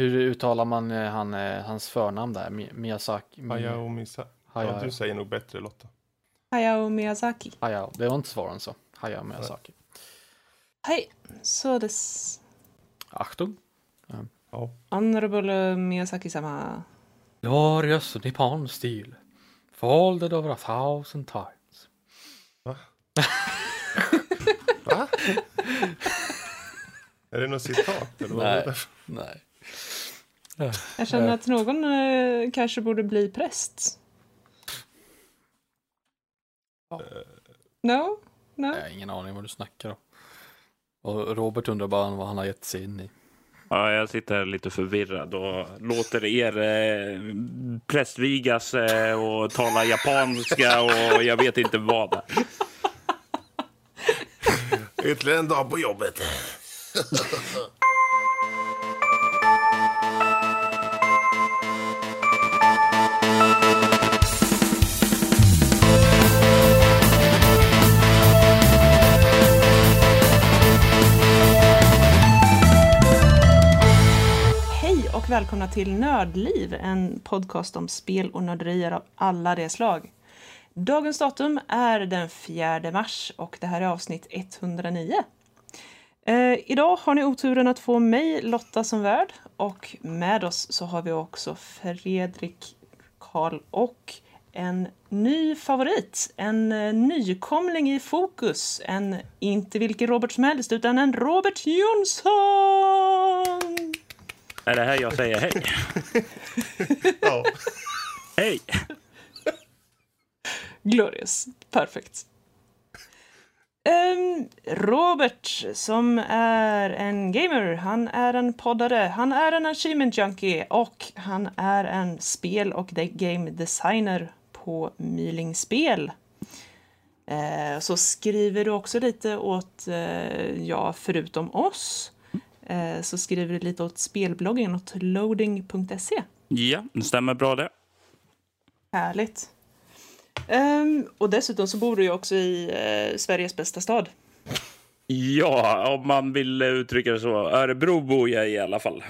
Hur uttalar man eh, han, eh, hans förnamn där? Mi- Miyazaki? Mi- Hayao Misa... Ja, du säger nog bättre Lotta. Hayao Miyazaki. Hayao. Det var inte svårare än så. Hayao Miyazaki. Hej, så des. Achtung. Ja. Honorable Miyazaki-sama. Glorious Nippon steel. Folded over a thousand times. Va? Är det något citat? Eller vad Nej. Nej. Jag känner Eh. att någon eh, kanske borde bli präst. Ja. No? No? Jag har ingen aning vad du snackar om. Och Robert undrar bara vad han har gett sig in i. Ja, jag sitter här lite förvirrad och låter er eh, prästvigas eh, och tala japanska och jag vet inte vad. Ytterligare en dag på jobbet. och välkomna till Nördliv, en podcast om spel och nörderier av alla de slag. Dagens datum är den 4 mars och det här är avsnitt 109. Eh, idag har ni oturen att få mig, Lotta, som värd och med oss så har vi också Fredrik, Karl och en ny favorit, en eh, nykomling i fokus, en inte vilken Robert som helst utan en Robert Jonsson! Är det här jag säger hej? Ja. Hej! Glorious. Perfekt. Ehm, Robert, som är en gamer, han är en poddare, han är en achievement junkie och han är en spel och game designer på Myling Spel. Eh, så skriver du också lite åt, eh, ja, förutom oss, så skriver du lite åt spelbloggen åt loading.se. Ja, det stämmer bra det. Härligt. Ehm, och dessutom så bor du ju också i eh, Sveriges bästa stad. Ja, om man vill uttrycka det så. Örebro bor jag i alla fall.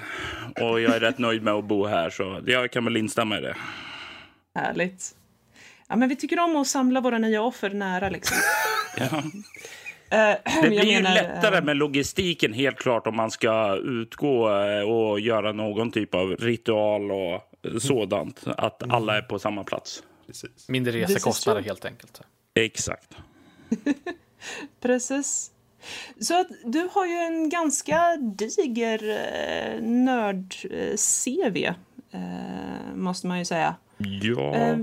Och jag är rätt nöjd med att bo här, så jag kan väl instämma i det. Härligt. Ja, men vi tycker om att samla våra nya offer nära liksom. Ja. Eh, Det blir ju menar, lättare eh, med logistiken helt klart om man ska utgå eh, och göra någon typ av ritual och sådant. Att alla är på samma plats. Precis. Mindre resekostnader helt enkelt. Exakt. Precis. Så att du har ju en ganska diger eh, nörd-CV, eh, måste man ju säga. Ja.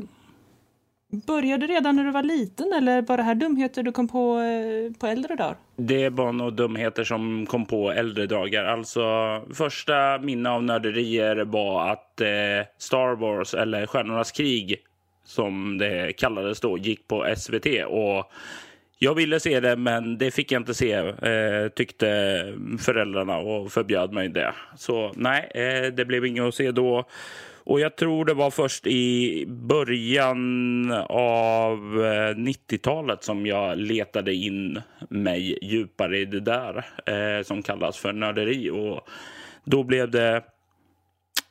Började började redan när du var liten eller var det här dumheter du kom på eh, på äldre dagar? Det var nog dumheter som kom på äldre dagar. Alltså, första minne av nörderier var att eh, Star Wars, eller Stjärnornas krig, som det kallades då, gick på SVT. Och jag ville se det, men det fick jag inte se, eh, tyckte föräldrarna och förbjöd mig det. Så nej, eh, det blev inget att se då. Och jag tror det var först i början av eh, 90-talet som jag letade in mig djupare i det där eh, som kallas för nörderi. Och då blev det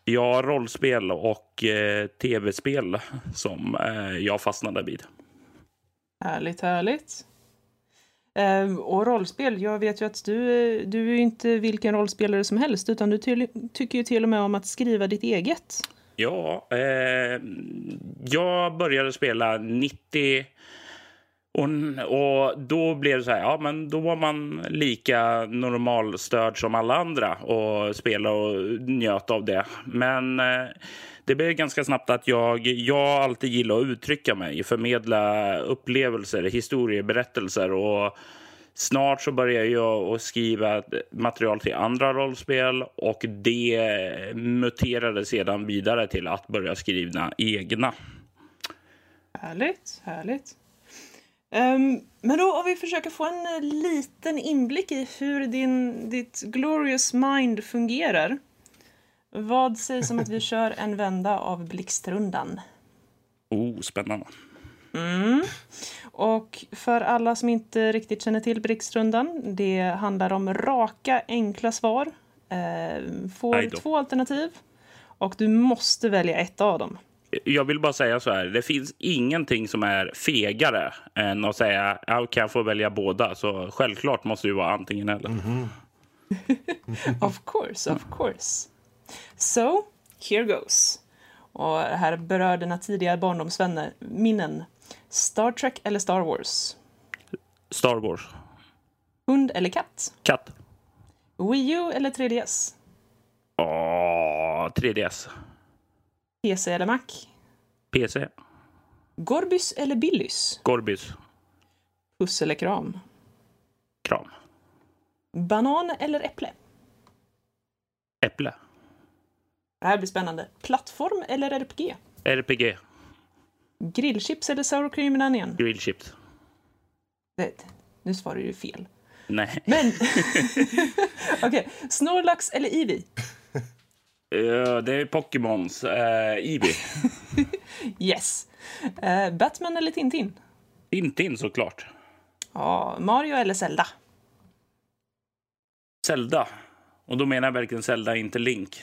ja, rollspel och eh, tv-spel som eh, jag fastnade vid. Härligt, härligt. Ehm, och rollspel, jag vet ju att du, du är ju inte vilken rollspelare som helst utan du till, tycker ju till och med om att skriva ditt eget. Ja, eh, jag började spela 90 och, och då blev det så här, ja men då var man lika normalstörd som alla andra och spela och njöt av det. Men eh, det blev ganska snabbt att jag, jag alltid gillar att uttrycka mig, förmedla upplevelser, historieberättelser. och Snart så började jag att skriva material till andra rollspel och det muterade sedan vidare till att börja skriva egna. Härligt, härligt. Ehm, men då om vi försöker få en eh, liten inblick i hur din, ditt glorious mind fungerar. Vad sägs om att vi kör en vända av Blixtrundan? Oh, spännande. Mm. Och för alla som inte riktigt känner till Blixtrundan, det handlar om raka, enkla svar Eh, får två alternativ och du måste välja ett av dem. Jag vill bara säga så här. Det finns ingenting som är fegare än att säga ja, kan jag få välja båda? Så självklart måste det vara antingen eller. Of course, of course. So, here goes. Och här berör dina tidiga barndomsvänner minnen. Star Trek eller Star Wars? Star Wars. Hund eller katt? Katt. Wii U eller 3DS? Åh, 3DS. PC eller Mac? PC. Gorbys eller Billys? Gorbis. Puss eller kram? Kram. Banan eller äpple? Äpple. Det här blir spännande. Plattform eller RPG? RPG. Grillchips eller sour cream and onion? Grill chips. Det, nu svarar du fel. Nej. Men... Okej, Snorlax eller Eevee? Eh, det är Pokémons. Uh, Eevee. Yes. Eh, Batman eller Tintin? Tintin såklart. Ja, Mario eller Zelda? Zelda. Och då menar jag verkligen Zelda, inte Link.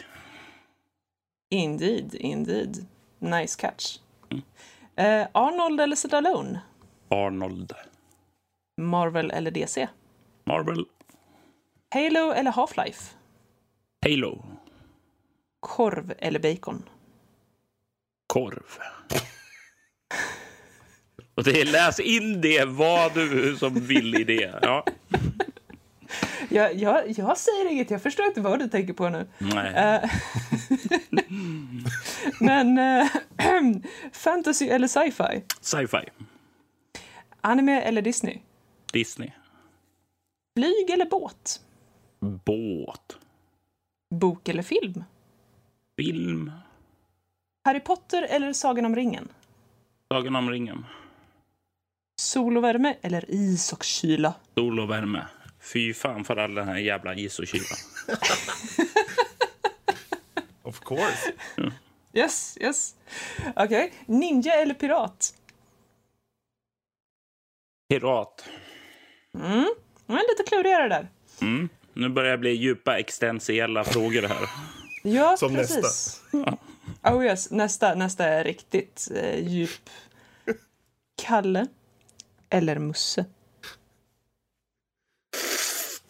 Indeed, indeed. Nice catch. Eh, Arnold eller Stallone? Arnold. Marvel eller DC? Marvel. Halo eller Half-Life? Halo. Korv eller bacon? Korv. Och det är, läs in det vad du som vill i det. Ja. Jag, jag, jag säger inget, jag förstår inte vad du tänker på nu. Nej. Eh, Men eh, fantasy eller sci-fi? Sci-fi. Anime eller Disney? Disney. Flyg eller båt? Båt. Bok eller film? Film. Harry Potter eller Sagan om ringen? Sagan om ringen. Sol och värme eller is och kyla? Sol och värme. Fy fan för all den här jävla is och kyla. Of course. Yes, yes. Okej. Ninja eller pirat? Pirat. Mm. Är lite klurigare där. Mm. Nu börjar det bli djupa existentiella frågor här. Ja, Som precis. Oh yes, nästa, nästa är riktigt eh, djup. Kalle eller Musse?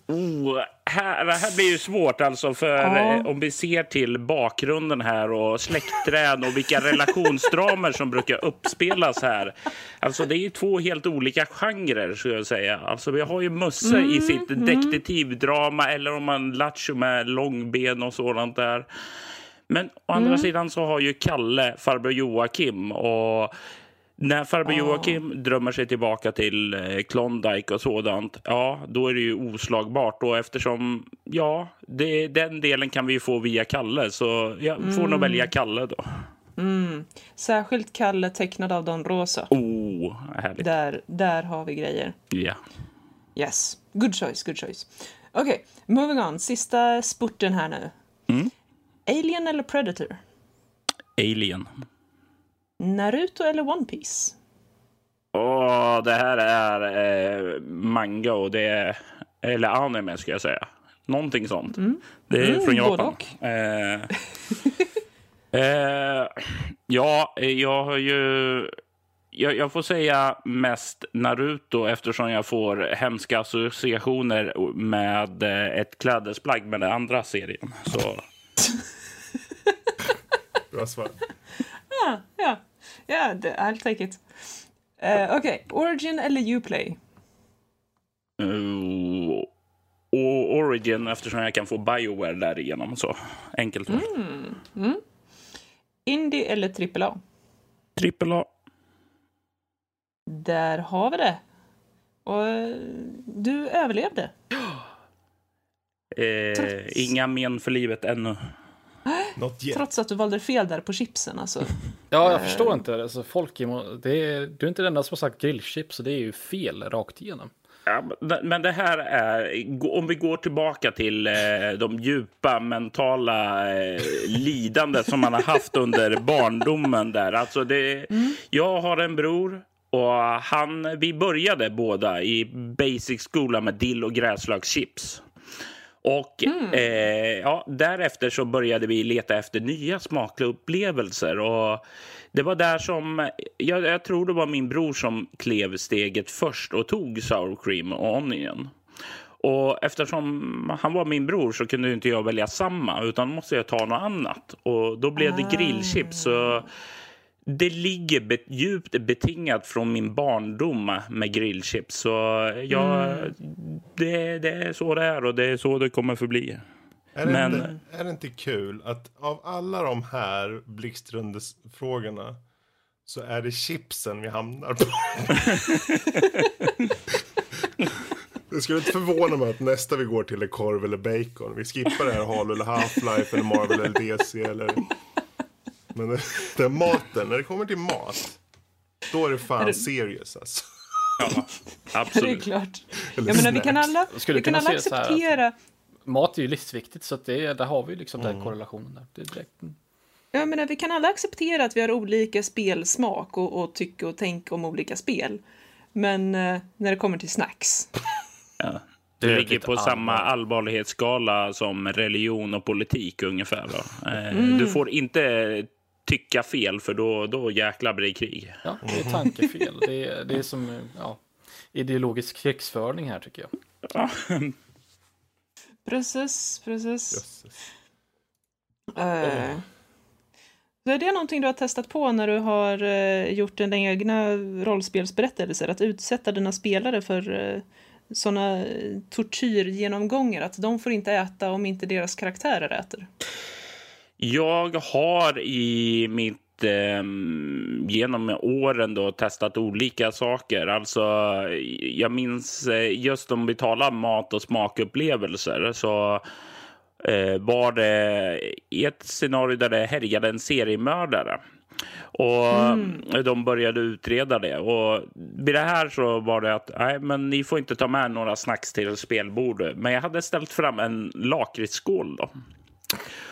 Oh, här, det här blir ju svårt alltså för Ja. eh, om vi ser till bakgrunden här och släktträd och vilka relationsdramer som brukar uppspelas här. Alltså det är ju två helt olika genrer skulle jag säga. Alltså vi har ju Musse i sitt detektivdrama eller om man Lattjo med långben och sådant där. Men å andra sidan så har ju Kalle farbror Joakim och när farbror Joakim drömmer sig tillbaka till eh, Klondike och sådant, ja, då är det ju oslagbart. Och eftersom, ja, det, den delen kan vi ju få via Kalle, så jag får nog välja Kalle då. Särskilt Kalle tecknad av Don Rosa. Oh, härligt. Där, där har vi grejer. Ja. Yes. Good choice, good choice. Okej, moving on. Sista spurten här nu. Alien eller Predator? Alien. Naruto eller One Piece? Åh, det här är eh, manga och det är, eller anime ska jag säga. Någonting sånt. Det är Mm, från både Japan. och. Eh, eh, ja, jag har ju... Jag, jag får säga mest Naruto eftersom jag får hemska associationer med eh, ett klädesplagg med den andra serien. Så Bra svar. Ja, ja. Ja, det- I'll take it. Uh, Okej, Origin eller Uplay? Uh, och Origin eftersom jag kan få Bioware därigenom. Så enkelt. Mm. Indie eller AAA? Trippel A. Där har vi det. Och eh, du överlevde. Eh, Trots- inga men för livet ännu. Trots att du valde fel där på chipsen. Alltså. Ja, jag förstår inte. Alltså, folk är, det är, du är inte den enda som har sagt grillchips, så det är ju fel rakt igenom. Ja, men- det här är, om vi går tillbaka till eh, de djupa mentala eh, lidande som man har haft under barndomen där. Alltså det, Jag har en bror och han, vi började båda i basic skola med dill och gräslökschips. Och eh, ja, därefter så började vi leta efter nya smakupplevelser. Och det var där som, jag, jag tror det var min bror som klev steget först och tog sour cream och onion. Och eftersom han var min bror så kunde inte jag välja samma utan måste jag ta något annat. Och då blev det grillchips. Så det ligger be djupt betingat från min barndom med grillchips. Så jag, det, det är så det är och det är så det kommer förbli. Är det, Men- inte, är det inte kul att av alla de här blixtrundesfrågorna så är det chipsen vi hamnar på? Det skulle inte förvåna mig att nästa vi går till är korv eller bacon. Vi skippar det här Halo eller Half-Life eller Marvel eller DC eller... Men är maten, när det kommer till mat. Då är det fan Är det- serious alltså. Ja, Det är absolut. klart. Eller Jag menar, vi kan alla, vi kan alla här att- acceptera... Mat är ju livsviktigt så att det, där har vi liksom den korrelationen där. Det är direkt, mm. Jag menar, vi kan alla acceptera att vi har olika spelsmak och, och tycka och tänka om olika spel. Men eh, när det kommer till snacks. Ja. Det ligger på samma allvar. allvarlighetsskala som religion och politik ungefär. Eh, Mm. Du får inte tycka fel för då, då jäklar blir det krig. ja, det är tankefel. Det är, det är som eh, ja, ideologisk krigsföring här tycker jag. Ja. Precis, precis. Jösses. Eh, så är det någonting du har testat på när du har eh, gjort dina egna rollspelsberättelser? Att utsätta dina spelare för uh, sådana tortyrgenomgångar? Att de får inte äta om inte deras karaktärer äter? Jag har i mitt ehm, genom åren då testat olika saker. Alltså, jag minns eh, just om vi talar mat och smakupplevelser så eh, var det ett scenario där det härjade en seriemördare. Och de började utreda det. Och vid det här så var det att nej, men ni får inte ta med några snacks till spelbordet. Men jag hade ställt fram en lakritsskål då.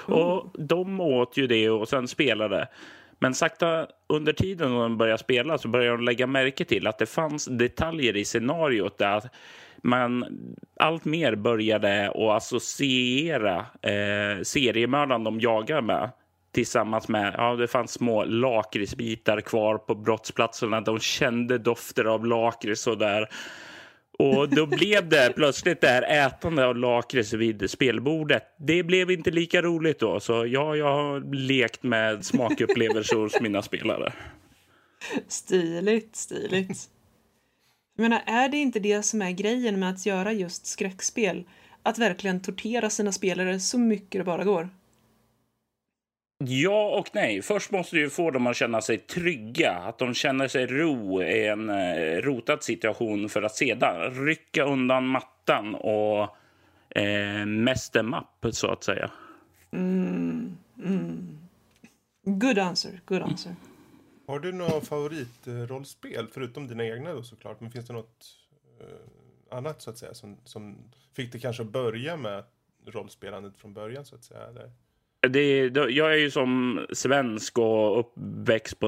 Mm. Och de åt ju det och sen spelade. Men sakta under tiden de började spela så började de lägga märke till att det fanns detaljer i scenariot där man allt mer började att associera eh, seriemördaren de jagar med tillsammans med, ja det fanns små lakritsbitar kvar på brottsplatserna. De kände dofter av lakrits och där. Och då blev det plötsligt det här ätande av lakrits vid spelbordet. Det blev inte lika roligt då, så ja, jag har lekt med smakupplevelser hos mina spelare. Stiligt, stiligt. Jag menar, är det inte det som är grejen med att göra just skräckspel? Att verkligen tortera sina spelare så mycket det bara går? Ja och nej. Först måste du få dem att känna sig trygga, att de känner sig ro i en eh, rotad situation för att sedan rycka undan mattan och eh, mess them up, så att säga. Good answer, good answer. Har du några favoritrollspel? Förutom dina egna då såklart. Men finns det något eh, annat så att säga? Som, som fick dig kanske att börja med rollspelandet från början så att säga? Eller? Det, det, jag är ju som svensk och uppväxt på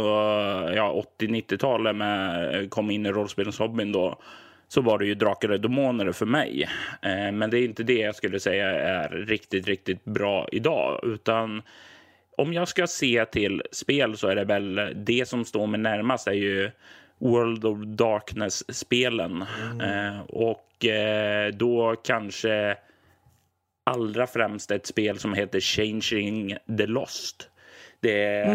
ja, 80-90-talet med kom in i rollspelshobbyn då. Så var det ju Drakar och Demoner för mig. Eh, men det är inte det jag skulle säga är riktigt, riktigt bra idag. Utan om jag ska se till spel så är det väl det som står mig närmast är ju World of Darkness-spelen. Eh, och eh, då kanske allra främst ett spel som heter Changing the Lost. Det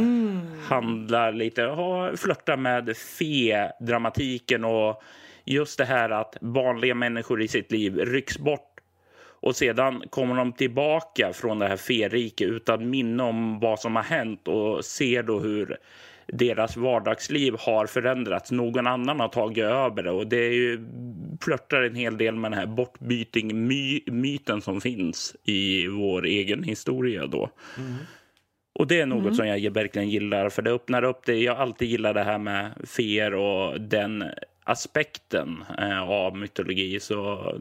handlar lite, ja, flörtar med fe-dramatiken och just det här att vanliga människor i sitt liv rycks bort och sedan kommer de tillbaka från det här feriket utan minne om vad som har hänt och ser då hur deras vardagsliv har förändrats. Någon annan har tagit över det och det är ju, flörtar en hel del med den här bortbyting-myten som finns i vår egen historia då. Och det är något som jag verkligen gillar för det öppnar upp det. Jag alltid gillat det här med feer och den aspekten eh, av mytologi. Så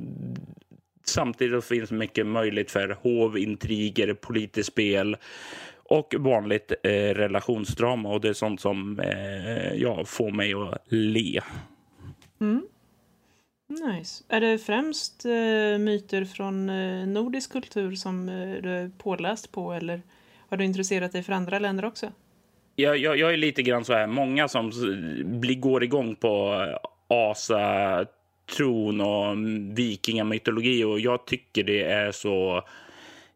samtidigt finns mycket möjligt för hovintriger, politiskt spel och vanligt eh, relationsdrama. Och det är sånt som eh, ja, får mig att le. Nice. Är det främst eh, myter från eh, nordisk kultur som eh, du är påläst på eller har du intresserat dig för andra länder också? Jag, jag, jag är lite grann så här, många som blir, går igång på asa tron och vikingamytologi och jag tycker det är så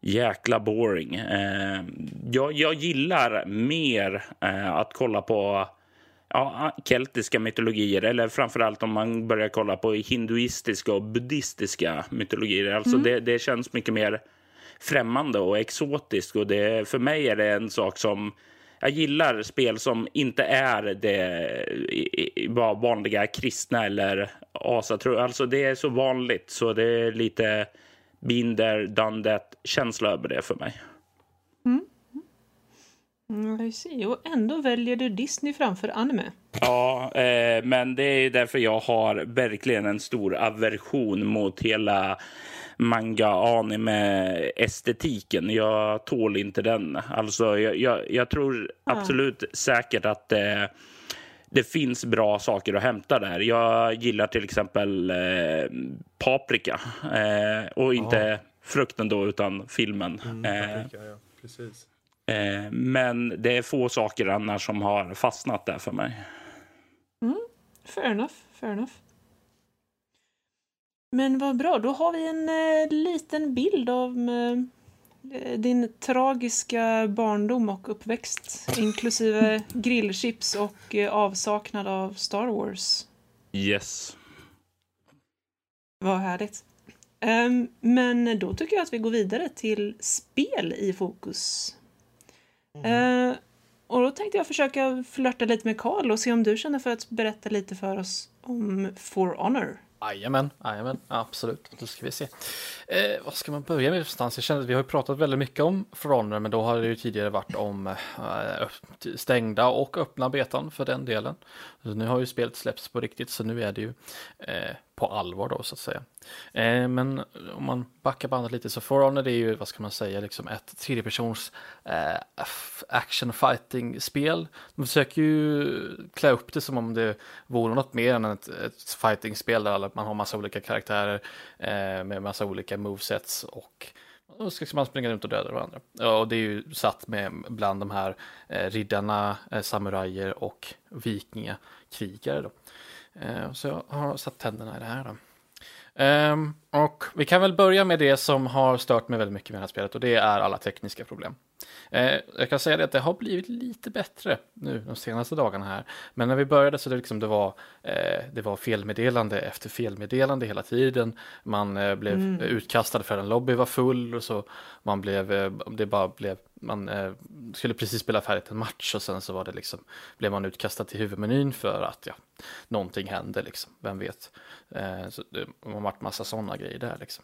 jäkla boring. Eh, jag, jag gillar mer eh, att kolla på ja, keltiska mytologier eller framförallt om man börjar kolla på hinduistiska och buddhistiska mytologier. Alltså det, det känns mycket mer främmande och exotiskt och det, för mig är det en sak som jag gillar spel som inte är det bara vanliga kristna eller asatro. Alltså det är så vanligt så det är lite been there, done that känsla över det för mig. Mm, I see. Och ändå väljer du Disney framför anime. Ja, eh, men det är därför jag har verkligen en stor aversion mot hela manga-anime-estetiken. Jag tål inte den. Alltså, jag, jag, jag tror absolut säkert att eh, det finns bra saker att hämta där. Jag gillar till exempel eh, Paprika. Eh, och inte frukten då, utan filmen. Eh, Ja, ja, precis. Eh, men det är få saker annars som har fastnat där för mig. Fair enough, fair enough. Men vad bra, då har vi en eh, liten bild av eh, din tragiska barndom och uppväxt, inklusive grillchips och eh, avsaknad av Star Wars. Yes. Vad härligt. Ehm, men då tycker jag att vi går vidare till spel i fokus. Eh, och då tänkte jag försöka flörta lite med Karl och se om du känner för att berätta lite för oss om For Honor. Jajamän, jajamän, absolut. Då ska vi se. Eh, vad ska man börja med någonstans? Jag känner att vi har ju pratat väldigt mycket om For men då har det ju tidigare varit om eh, stängda och öppna betan för den delen. Så nu har ju spelet släppts på riktigt, så nu är det ju eh, på allvar då så att säga. Eh, men om man backar bandet lite så For det är ju, vad ska man säga, liksom ett tredjepersons eh, action fighting spel. De försöker ju klä upp det som om det vore något mer än ett, ett fighting-spel där man har massa olika karaktärer eh, med massa olika movesets och och så ska man springa runt och döda varandra. Ja, och det är ju satt med bland de här eh, riddarna, eh, samurajer och vikingakrigare. Då. Eh, så jag har satt tänderna i det här. Då. Ehm, och vi kan väl börja med det som har stört mig väldigt mycket med det här spelet och det är alla tekniska problem. Eh, jag kan säga det att det har blivit lite bättre nu de senaste dagarna här. Men när vi började så det, liksom, det, var, eh, det var felmeddelande efter felmeddelande hela tiden. Man eh, blev utkastad för en lobby var full och så man blev, eh, det bara blev, man eh, skulle precis spela färdigt en match och sen så var det liksom, blev man utkastad till huvudmenyn för att ja, någonting hände liksom, vem vet. Eh, så det har varit massa sådana grejer där liksom.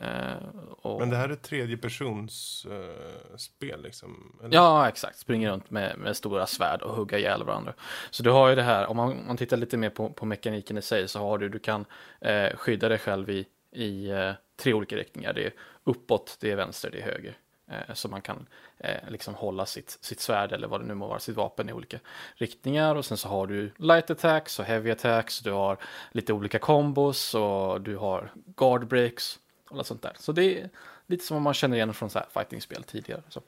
Eh, och... Men det här är tredje persons eh, spel liksom? Eller? Ja, exakt. Springer runt med, med stora svärd och hugga ihjäl varandra. Så du har ju det här, om man, om man tittar lite mer på, på mekaniken i sig så har du, du kan eh, skydda dig själv i, i tre olika riktningar. Det är uppåt, det är vänster, det är höger. Eh, så man kan eh, liksom hålla sitt, sitt svärd eller vad det nu må vara, sitt vapen i olika riktningar. Och sen så har du light attacks och heavy attacks. Du har lite olika kombos och du har guard breaks och allt sånt där. Så det är lite som om man känner igen från så här fighting-spel tidigare. Så.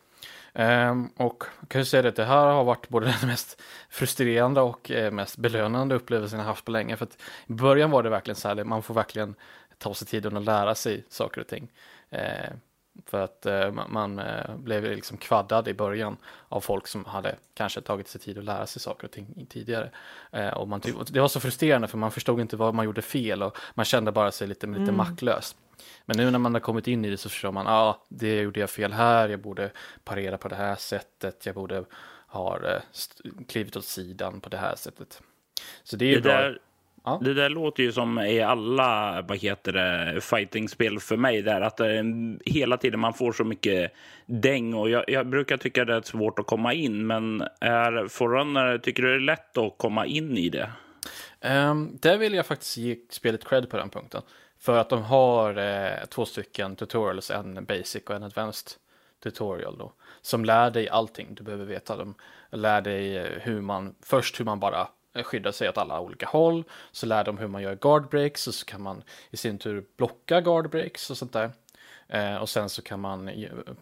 Um, och jag kan ju säga att det här har varit både den mest frustrerande och eh, mest belönande upplevelsen jag haft på länge. För att i början var det verkligen så här, man får verkligen ta sig tiden att lära sig saker och ting. Eh, för att eh, man, eh, blev liksom kvaddad i början av folk som hade kanske tagit sig tid att lära sig saker och ting tidigare. Eh, och man det var så frustrerande för man förstod inte vad man gjorde fel och man kände bara sig lite, lite maktlös. Men nu när man har kommit in i det så förstår man, ja, ah, det gjorde jag fel här, jag borde parera på det här sättet, jag borde ha klivit åt sidan på det här sättet. Så det är ju Det bra. där, Ja. det där låter ju som i alla vad heter det, fightingspel för mig. Där, att eh, hela tiden man får så mycket däng. Och jag, jag brukar tycka det är svårt att komma in. Men är Forerunner, tycker du det är lätt att komma in i det? Um, där vill jag faktiskt ge spelet cred på den punkten. För att de har eh, två stycken tutorials, en basic och en advanced tutorial då. Som lär dig allting du behöver veta. De lär dig eh, hur man, först hur man bara skydda sig åt alla olika håll. Så lär de hur man gör guard breaks och så kan man i sin tur blocka guard breaks och sånt där. Eh, och sen så kan man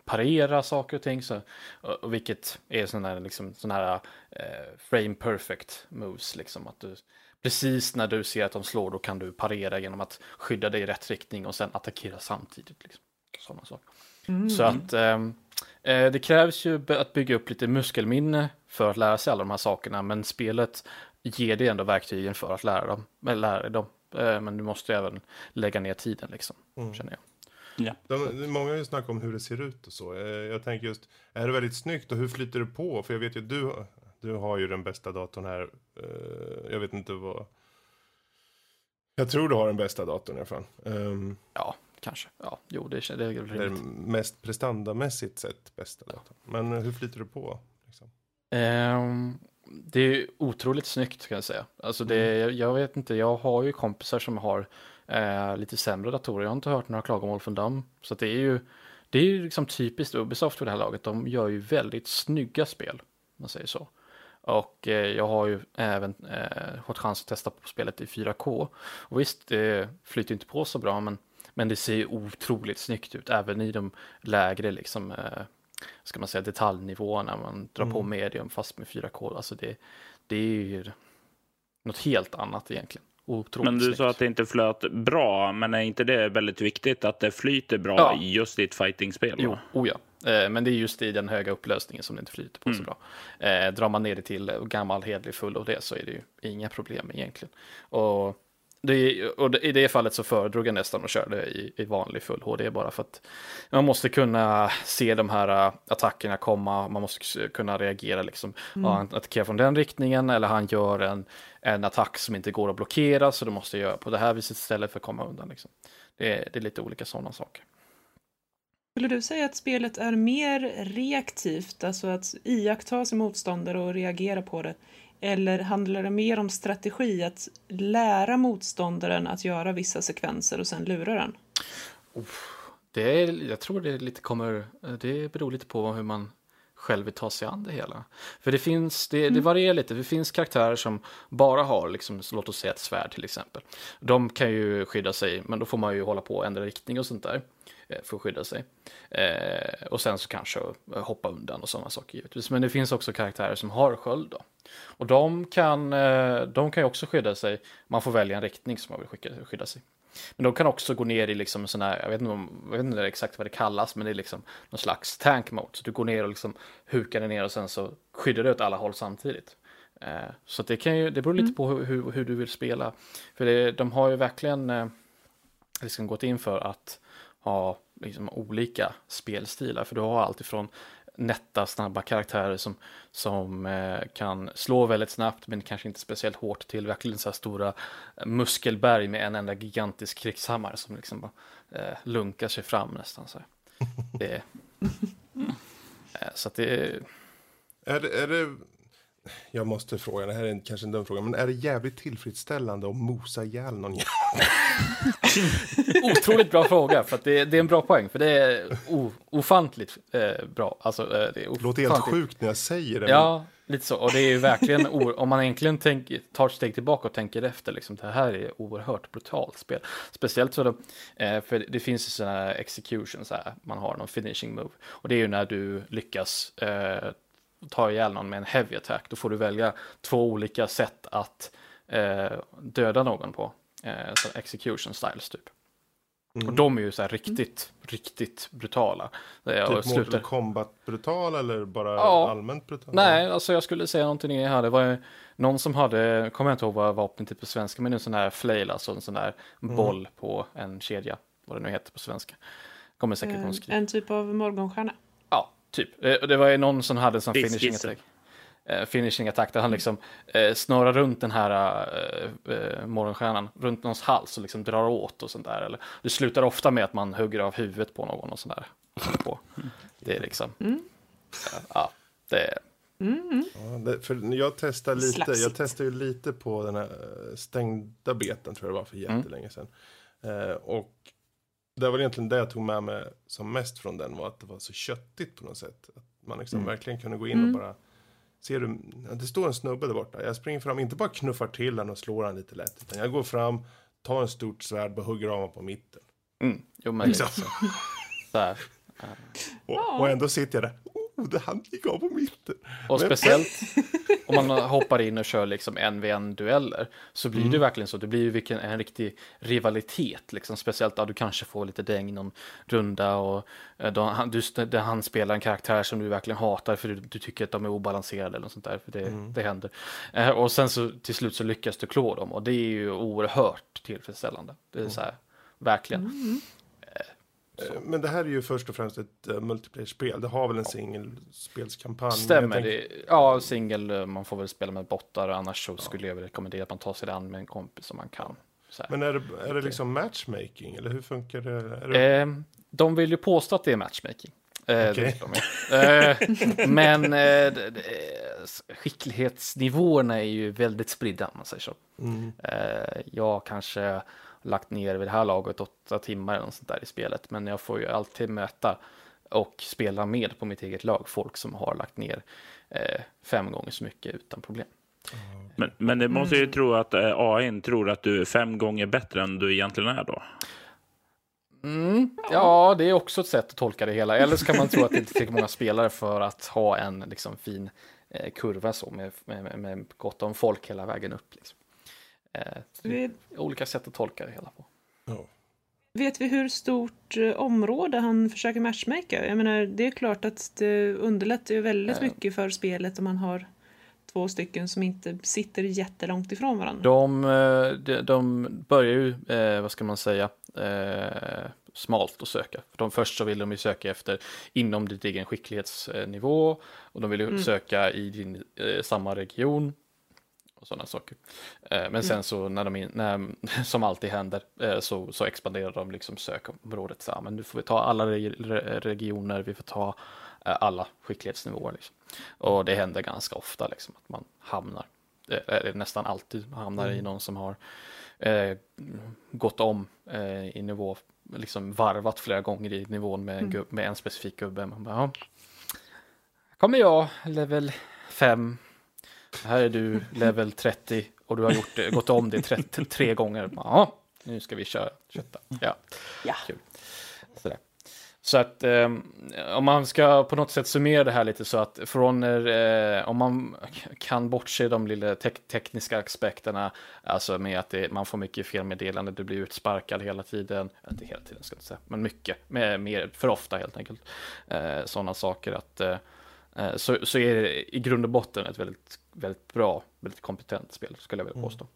parera saker och ting. Så, och, och vilket är sådana här, liksom, sån här eh, frame perfect moves. Liksom, att du, precis när du ser att de slår då kan du parera genom att skydda dig i rätt riktning och sen attackera samtidigt. Liksom. Sådana saker. Så att ehm, eh, det krävs ju att bygga upp lite muskelminne för att lära sig alla de här sakerna. Men spelet ger dig ändå verktygen för att lära, dem, eller lära dem. Eh, men du måste även lägga ner tiden liksom, känner jag. Ja. De, många har ju snackat om hur det ser ut och så. Eh, Jag tänker just, är det väldigt snyggt och hur flyter det på? För jag vet ju att du, du har ju den bästa datorn här. Eh, Jag vet inte vad... Jag tror du har den bästa datorn i alla fall. Um, Ja, kanske. Ja, jo, det, är väl det är rimligt. mest prestandamässigt sett bästa datorn. Men hur flyter det på? Liksom? Ehm, det är otroligt snyggt kan jag säga. Alltså det, jag, jag vet inte, jag har ju kompisar som har eh, lite sämre datorer. Jag har inte hört några klagomål från dem. Så det är ju, det är ju liksom typiskt Ubisoft för det här laget. De gör ju väldigt snygga spel, om man säger så. Och eh, jag har ju även eh, fått chans att testa på spelet i 4K. Och visst, det flyter inte på så bra, men, men det ser ju otroligt snyggt ut, även i de lägre liksom, eh, ska man säga, detaljnivåerna. Man drar på medium fast med 4K. Alltså det, det är ju något helt annat egentligen. Otroligt Men du snyggt. sa att det inte flöt bra, men är inte det väldigt viktigt att det flyter bra Ja. i just ditt fightingspel? Jo, oh ja. Eh, Men det är just i den höga upplösningen som det inte flyter på Mm. så bra. Eh, drar man ner det till gammal hedlig full och det så är det ju inga problem egentligen. Och, det, och i det fallet så föredrog jag nästan att köra det i, i vanlig full HD bara för att man måste kunna se de här äh, attackerna komma, man måste kunna reagera liksom. Ja, han attackerar från den riktningen eller han gör en, en attack som inte går att blockera så då måste jag göra på det här viset istället för att komma undan. Liksom. Det, är, det är lite olika sådana saker. Skulle du säga att spelet är mer reaktivt, alltså att iaktta sin motståndare och reagera på det? Eller handlar det mer om strategi, att lära motståndaren att göra vissa sekvenser och sen lura den? Det är, jag tror det lite kommer, det beror lite på hur man själv vill ta sig an det hela. För det finns, det, det varierar lite, det finns karaktärer som bara har, liksom, låt oss säga ett svärd till exempel. De kan ju skydda sig, men då får man ju hålla på och ändra riktning och sånt där för att skydda sig. Eh, och sen så kanske eh, hoppa undan och sådana saker givetvis. Men det finns också karaktärer som har sköld då. Och de kan, eh, de kan ju också skydda sig, man får välja en riktning som man vill skicka, skydda sig. Men de kan också gå ner i liksom sån här, jag vet, inte om, jag vet inte exakt vad det kallas, men det är liksom någon slags tank mode. Så du går ner och liksom hukar dig ner och sen så skyddar du åt alla håll samtidigt. Eh, så det, kan ju, det beror lite på hur, hur, hur du vill spela. För det, de har ju verkligen eh, liksom gått in för att ha liksom olika spelstilar. För du har allt ifrån nätta, snabba karaktärer som, som eh, kan slå väldigt snabbt men kanske inte speciellt hårt till verkligen så här stora muskelberg med en enda gigantisk krigshammare som liksom bara eh, lunkar sig fram nästan så. Det, eh, så att det Är det, är det... Jag måste fråga, det här är en, kanske en dum fråga, men är det jävligt tillfredsställande att mosa ihjäl någon? Otroligt bra fråga, för det, det är en bra poäng, för det är o, ofantligt eh, bra. Alltså, eh, det är Det låter helt sjukt när jag säger det. Ja, lite så. Och det är ju verkligen, o- om man egentligen tänker, tar ett steg tillbaka och tänker efter, liksom, det här är oerhört brutalt spel. Speciellt så, då, eh, för det finns ju sådana här executions, här, man har någon finishing move. Och det är ju när du lyckas eh, ta ihjäl någon med en heavy attack, då får du välja två olika sätt att eh, döda någon på. Eh, så execution styles typ. Mm. Och de är ju så här riktigt, riktigt brutala. Eh, Typ Mortal Kombat brutal eller bara Ja. allmänt brutal? Nej, alltså jag skulle säga någonting i här. Det var ju någon som hade, kommer jag inte ihåg vad vapnet heter på svenska, men en sån här flail, alltså en sån där boll på en kedja, vad det nu heter på svenska. Kommer säkert skriva. en typ av morgonstjärna. Typ. Eh, Det var ju någon som hade en sån Det finishing attack. Eh, finishing attack där han liksom eh, snurrar runt den här eh, eh, morgonstjärnan runt någons hals och liksom drar åt och sånt där. Eller, det slutar ofta med att man hugger av huvudet på någon och sånt där. På. Det är liksom, ja, det är Ja, det, för jag testar lite, jag Slafsigt. testar ju lite på den här eh, stängda beten tror jag det var för Mm. jättelänge sedan. Eh, och det var egentligen det jag tog med mig som mest från den var att det var så köttigt på något sätt. Att man liksom Mm. verkligen kunde gå in och bara Ser du, det står en snubbe där borta. Jag springer fram, inte bara knuffar till honom och slår han lite lätt. Utan jag går fram, tar en stort svärd och hugger av honom på mitten. Mm. Jo, men Liksom. liksom. så här. Och, och ändå sitter jag där. Det han gick av på mitten. Och Men- speciellt om man hoppar in och kör liksom en v en dueller så blir det verkligen så. Det blir ju vilken, en riktig rivalitet, liksom. speciellt att du kanske får lite däng någon runda och eh, då han, du, där han spelar en karaktär som du verkligen hatar för du, du tycker att de är obalanserade eller något sånt där, för det, det händer. Eh, och sen så till slut så lyckas du klå dem och det är ju oerhört tillfredsställande. Det är så här, verkligen. Eh, Men det här är ju först och främst ett uh, multiplayer-spel. Det har väl en singelspelskampanj. Stämmer. Det, ja, singel, eh, man får väl spela med bottar, annars så skulle jag rekommendera att man tar sig an med en kompis som man kan. Så. Men är det, är det liksom matchmaking? Eller hur funkar det? Det Eh, de vill ju påstå att det är matchmaking. Eh, ju. eh, men skicklighetsnivåerna är ju väldigt spridda om man säger så. Mm. Jag kanske lagt ner vid det här laget åtta timmar eller något sånt där i spelet, men jag får ju alltid möta och spela med på mitt eget lag folk som har lagt ner eh, fem gånger så mycket utan problem. Men, men det måste ju tro att eh, AI tror att du är fem gånger bättre än du egentligen är då. Mm, ja, det är också ett sätt att tolka det hela. Eller så kan man tro att det inte är många spelare för att ha en liksom, fin eh, kurva så med, med, med gott om folk hela vägen upp. Liksom. Eh, det är Vet, olika sätt att tolka det hela på. Ja. vet vi hur stort eh, område han försöker matchmaka? Jag menar, det är klart att det underlättar ju väldigt Eh. mycket för spelet om man har två stycken som inte sitter jättelångt ifrån varandra. De, eh, de, de börjar ju, eh, vad ska man säga, eh, smalt att söka. För de först så vill de ju söka efter inom din egen skicklighetsnivå och de vill ju söka i din eh, samma region och sådana saker. Eh, men sen så när de, in, när, som alltid händer, eh, så, så expanderar de liksom sökområdet. Så, men nu får vi ta alla re, re, regioner, vi får ta eh, alla skicklighetsnivåer. Liksom. Och det händer ganska ofta liksom, att man hamnar, nästan alltid hamnar i någon som har eh, gått om eh, i nivå, liksom varvat flera gånger i nivån med en, gubb, med en specifik gubbe. Man bara, ja. Kommer jag, level 5. Här är du, level 30 och du har gjort, det- gått om det 30, tre gånger. Ja, nu ska vi köra, kötta. Ja, Ja. kul. Sådär. Så att eh, om man ska på något sätt summera det här lite så att från eh, om man kan bortse de lilla tek tekniska aspekterna, alltså med att det, man får mycket felmeddelande, du blir utsparkad hela tiden, inte hela tiden ska jag inte säga, men mycket, med, mer, för ofta helt enkelt. Eh, Sådana saker att eh, eh, så, så är det i grund och botten ett väldigt, väldigt bra, väldigt kompetent spel skulle jag vilja påstå.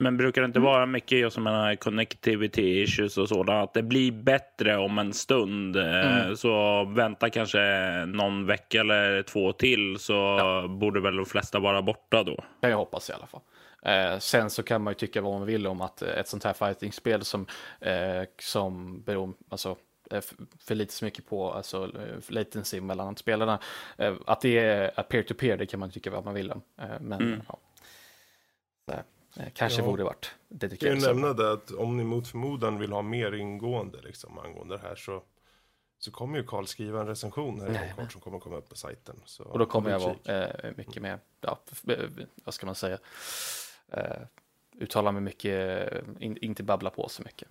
Men brukar det inte vara mycket just som menar connectivity issues och sådant? Att det blir bättre om en stund. eh, Så vänta kanske någon vecka eller två till så borde väl de flesta vara borta då. kan jag hoppas i alla fall. Eh, sen så kan man ju tycka vad man vill om att ett sånt här fightingspel som, eh, som beror, alltså eh, f- förlitar sig mycket på alltså, eh, latency mellan spelarna. Eh, att det är peer-to-peer, det kan man tycka vad man vill om. Men Mm. ja. Så, kanske Ja. borde varit Jag kan ju dedikerat. så. nämna det att om ni mot förmodan vill ha mer ingående liksom, angående det här så, så kommer ju Karl skriva en recension här Nej, inom kort som kommer komma upp på sajten. Så Och då kommer jag vara eh, mycket mer, ja, vad ska man säga, eh, uttala mig mycket, in, inte babbla på så mycket.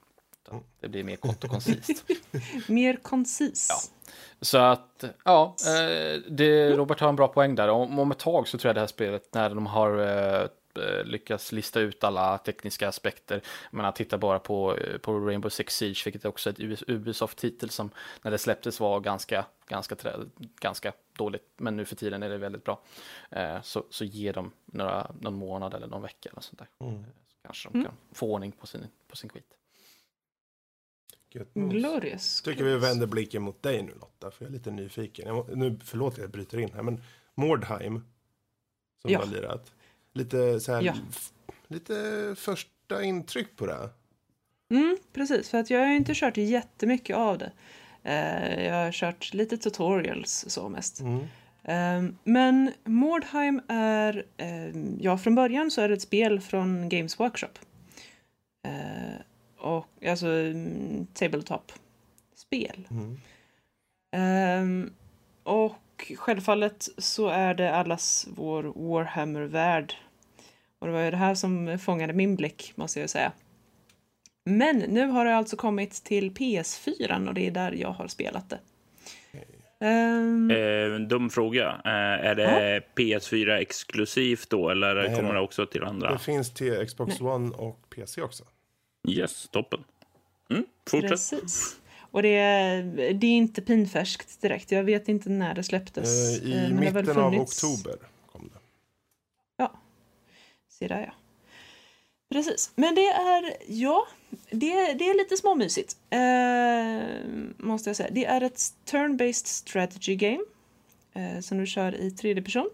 Utan Mm. Det blir mer kort och koncist. Mer koncis. Ja. Så att, ja, eh, det, Robert har en bra poäng där. Om, om ett tag så tror jag det här spelet, när de har eh, eh, lyckats lista ut alla tekniska aspekter, men titta bara på, på Rainbow Six Siege, vilket är också ett Ubisoft-titel som när det släpptes var ganska, ganska, ganska dåligt, men nu för tiden är det väldigt bra. Så, så ger de några, någon månad eller någon vecka eller sånt där. Mm. Så kanske de kan få ordning på sin, på sin skit. Gött mos. Glorious. tycker vi vänder blicken mot dig nu Lotta, för jag är lite nyfiken. Må- nu, förlåt att jag bryter in här, men Mordheim, som Ja. du har lirat. Lite så här, Ja. lite första intryck på det. Mm, precis, för att jag har inte kört jättemycket av det. Eh, jag har kört lite tutorials så mest. Mm. Eh, men Mordheim är, eh, ja från början så är det ett spel från Games Workshop. Och, alltså mm, tabletop-spel. Mm. Ehm, och självfallet så är det allas vår Warhammer-värld. Och det var ju det här som fångade min blick, måste jag säga. Men nu har det alltså kommit till PS4 och det är där jag har spelat det. Um, eh, dum fråga. Eh, är det ja. PS4 exklusivt då eller Nej, kommer det också till andra? Det finns till Xbox Nej. One och PC också. Yes, toppen. Mm, fortsätt. Precis. Och det är, det är inte pinfärskt direkt. Jag vet inte när det släpptes. Eh, I mitten av oktober kom det. Ja, se där ja. Precis. Men det är, ja, det, det är lite småmysigt. Eh, måste jag säga. Det är ett turn-based strategy game. Eh, som du kör i tredje person.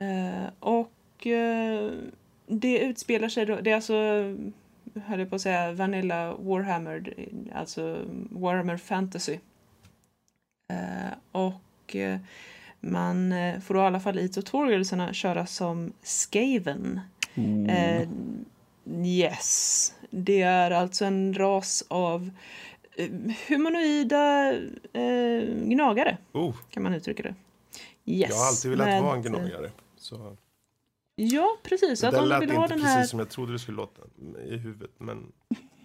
Eh, och eh, det utspelar sig då, det är alltså, höll jag på att säga, Vanilla Warhammer, alltså Warhammer Fantasy. Eh, och eh, man får då i alla fall i tutorialsarna köra som Skaven. Mm. Eh, yes. Det är alltså en ras av eh, humanoida eh, gnagare. Oh. Kan man uttrycka det. Yes. Jag har alltid velat Med, vara en gnagare. Så. Ja, precis. Det att om lät vill inte ha den här... precis som jag trodde det skulle låta i huvudet, men...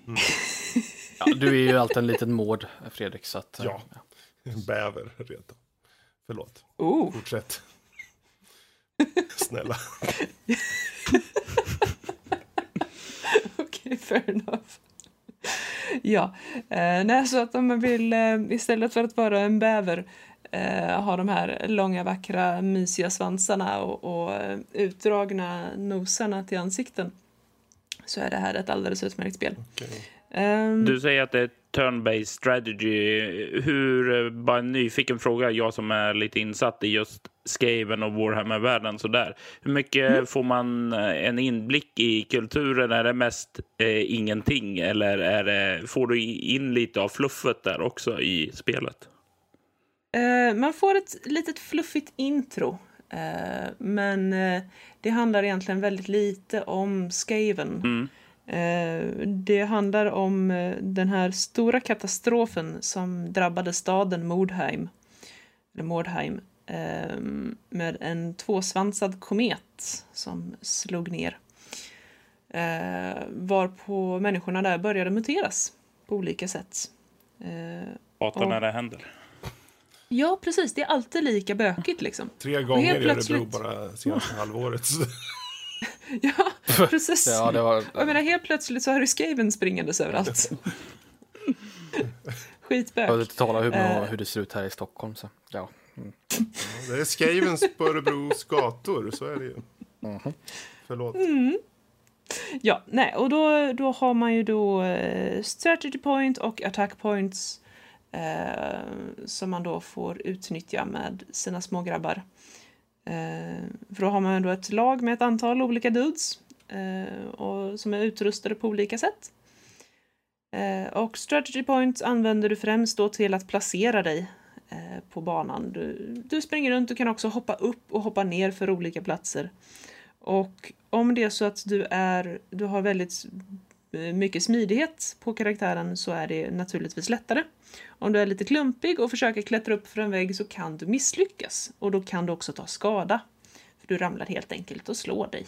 Mm. ja, du är ju alltid en liten mård, Fredrik, så att... Ja, ja. en bäver redan. Förlåt. Oh. Fortsätt. Snälla. Okej, okay, fair enough. Ja, eh, nej, så att om man vill eh, istället för att vara en bäver eh, ha de här långa, vackra, mysiga svansarna och, och eh, utdragna nosarna till ansikten så är det här ett alldeles utmärkt spel. Okay. Um, ehm, du säger att det är turn-based strategy. Hur, bara en nyfiken fråga, jag som är lite insatt i just Skaven och Warhammer-världen sådär. Hur mycket mm. får man eh, en inblick i kulturen? Är det mest eh, ingenting eller är det, får du in lite av fluffet där också i spelet? Uh, man får ett litet fluffigt intro. Uh, men uh, det handlar egentligen väldigt lite om Skaven. Mm. Det handlar om den här stora katastrofen som drabbade staden Mordheim. Eller Mordheim. Med en tvåsvansad komet som slog ner. Varpå människorna där började muteras på olika sätt. Hatar när det händer. Ja, precis. Det är alltid lika bökigt liksom. Tre gånger i plötsligt... Örebro bara senaste halvåret. ja, precis. ja, det var... Jag menar, helt plötsligt så har du Skaven springandes överallt. Skitbök. Jag vill inte tala hur, uh... hur det ser ut här i Stockholm. Så. Ja. Mm. ja det är Skavens på Örebros gator, så är det ju. Mm Förlåt. Mm. Ja, nej, och då, då har man ju då uh, strategy point och attack points eh, som man då får utnyttja med sina små grabbar. Eh, för då har man då ett lag med ett antal olika dudes eh, och, som är utrustade på olika sätt. Eh, och strategy points använder du främst då till att placera dig eh, på banan. Du, du springer runt, du kan också hoppa upp och hoppa ner för olika platser. Och om det är så att du, är, du har väldigt mycket smidighet på karaktären så är det naturligtvis lättare. Om du är lite klumpig och försöker klättra upp för en vägg så kan du misslyckas och då kan du också ta skada. För Du ramlar helt enkelt och slår dig.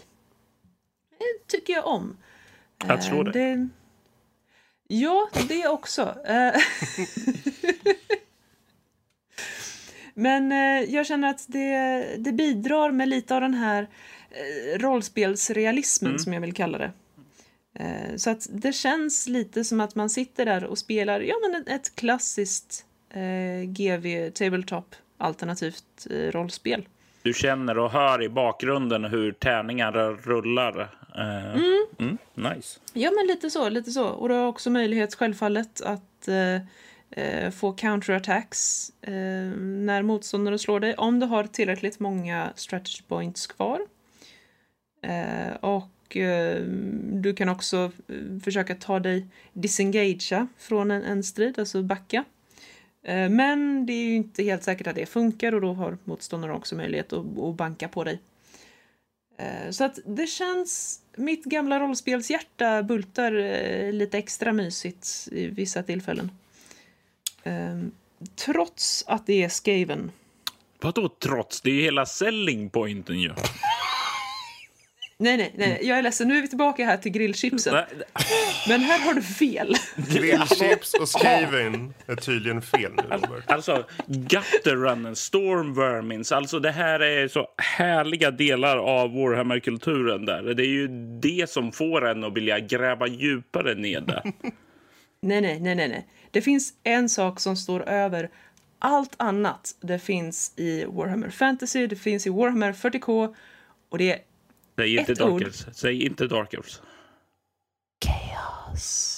Det tycker jag om. Att slå dig? Det... Ja, det också. Men jag känner att det, det bidrar med lite av den här rollspelsrealismen mm. som jag vill kalla det. Eh, så att det känns lite som att man sitter där och spelar ja, men ett klassiskt eh, GV Tabletop alternativt eh, rollspel. Du känner och hör i bakgrunden hur tärningar rullar. Eh, mm. Mm, nice. Ja, men lite så. lite så. Och du har också möjlighet självfallet att eh, eh få counterattacks eh, när motståndare slår dig om du har tillräckligt många strategy points kvar. Eh, och Eh, du kan också eh, försöka ta dig disengagea från en, en strid, alltså backa. Eh, men det är ju inte helt säkert att det funkar och då har motståndaren också möjlighet att, att banka på dig. Eh, så att det känns, mitt gamla rollspelshjärta bultar eh, lite extra mysigt i vissa tillfällen. Trots att det är Skaven. Vadå trots? Det är ju hela selling pointen ju. Nej, nej, nej, jag är ledsen. Nu är vi tillbaka här till grillchipsen. Men här har du fel. Grillchips och Skaven är tydligen fel nu, Robert. Alltså, Gutterrunnen, Stormvermins. Alltså, det här är så härliga delar av Warhammer-kulturen. där. Det är ju det som får en att vilja gräva djupare ner där. Nej, nej, nej, nej, nej. Det finns en sak som står över allt annat. Det finns i Warhammer Fantasy, det finns i Warhammer 40K och det är Säg inte Ett Dark ord. Elves. Säg inte Dark Elves. chaos.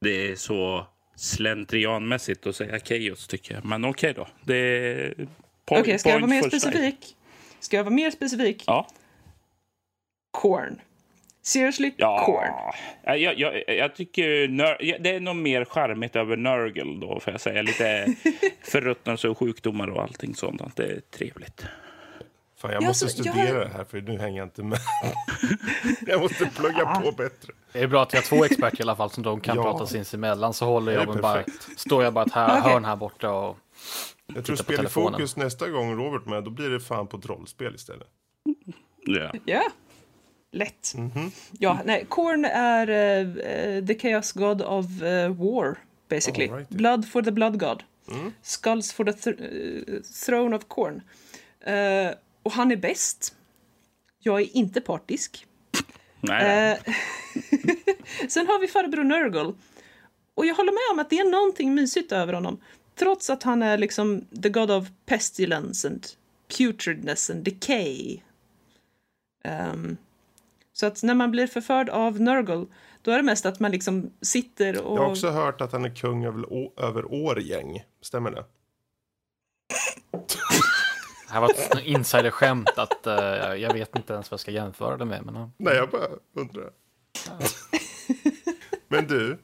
Det är så slentrianmässigt att säga Chaos, tycker jag. Men okej då. Det är Okej, point, ska jag vara point mer side. specifik? Ska jag vara mer specifik? Ja. Corn. Seriously, corn. Ja, jag, jag, jag tycker nör, det är nog mer charmigt över Nurgle då, får jag säga. Lite förruttnelse och sjukdomar och allting sånt. Det är trevligt. Fan, jag Ja, måste så jag studera har- det här för nu hänger jag inte med. jag måste plugga på bättre. Det är bra att vi har två experter i alla fall som de kan Ja. prata sinsemellan. Så håller jag mig bara, står jag bara ett här, Okej. hörn här borta och Jag tror spel i fokus nästa gång Robert med, då blir det fan på ett rollspel istället. Ja. Ja, lätt. Mhm. Ja, nej, Korn är eh, the chaos god of eh, war, basically. Alrighty. Blood for the blood god. Mm. Skulls for the th- eh, throne of Korn. Eh, och han är bäst. Jag är inte partisk. Nej. Eh, Sen har vi farbror Nurgle. Och jag håller med om att det är någonting mysigt över honom. Trots att han är liksom the god of pestilence and putridness and decay. Ehm, så att när man blir förförd av Nurgle, då är det mest att man liksom sitter och... Jag har också hört att han är kung över, över Årgäng. Stämmer det? det här var ett insiderskämt att eh, jag vet inte ens vad jag ska jämföra det med. Men, ja. Nej, jag bara undrar. Men du,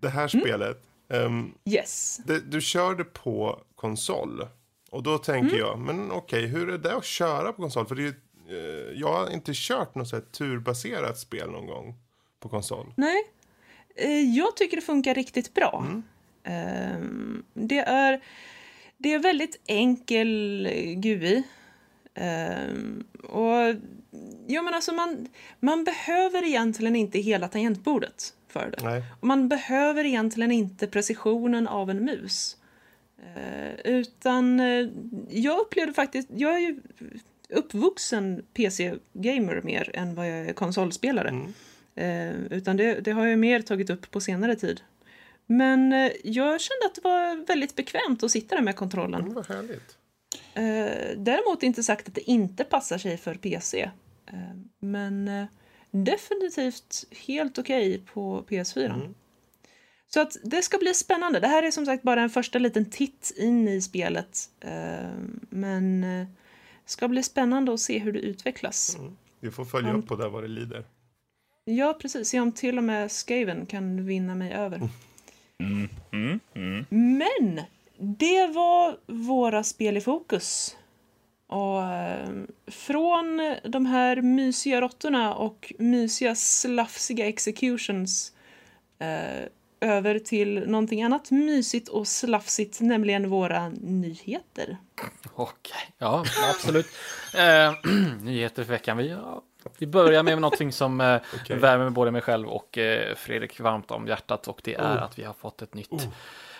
det här spelet. ehm, Yes. det, du körde på konsol. Och då tänker Mm. jag, men okej, hur är det att köra på konsol? För det är ju, eh, jag har inte kört något så här turbaserat spel någon gång på konsol. Nej. Eh, Jag tycker det funkar riktigt bra. Ehm, Det är, det är väldigt enkel eh, GUI. Ehm, och ja, men alltså man, man behöver egentligen inte hela tangentbordet för det. Nej. Och man behöver egentligen inte precisionen av en mus. Eh, utan eh, jag upplevde faktiskt, jag är ju uppvuxen PC-gamer mer än vad jag är konsolspelare. Mm. Utan det, det har jag mer tagit upp på senare tid. Men eh, jag kände att det var väldigt bekvämt att sitta där med kontrollen. Men vad härligt. Eh, däremot inte sagt att det inte passar sig för PC. Eh, men definitivt helt okej på PS4. Mm. Så att det ska bli spännande. Det här är som sagt bara en första liten titt in i spelet. Men eh, ska bli spännande att se hur det utvecklas. Mm. Vi får följa Han- upp på det vad det lider. Ja, precis. Se om till och med Skaven kan vinna mig över. Mm, mm, mm. Men det var våra spel i fokus. Och eh, från de här mysiga råttorna och mysiga slafsiga executions eh, över till någonting annat mysigt och slafsigt, nämligen våra nyheter. Okej, ja absolut. Eh, nyheter för veckan. Vi, vi börjar med någonting som eh, Okej. värmer både mig själv och eh, Fredrik varmt om hjärtat. Och det är Oh. att vi har fått ett nytt, Oh.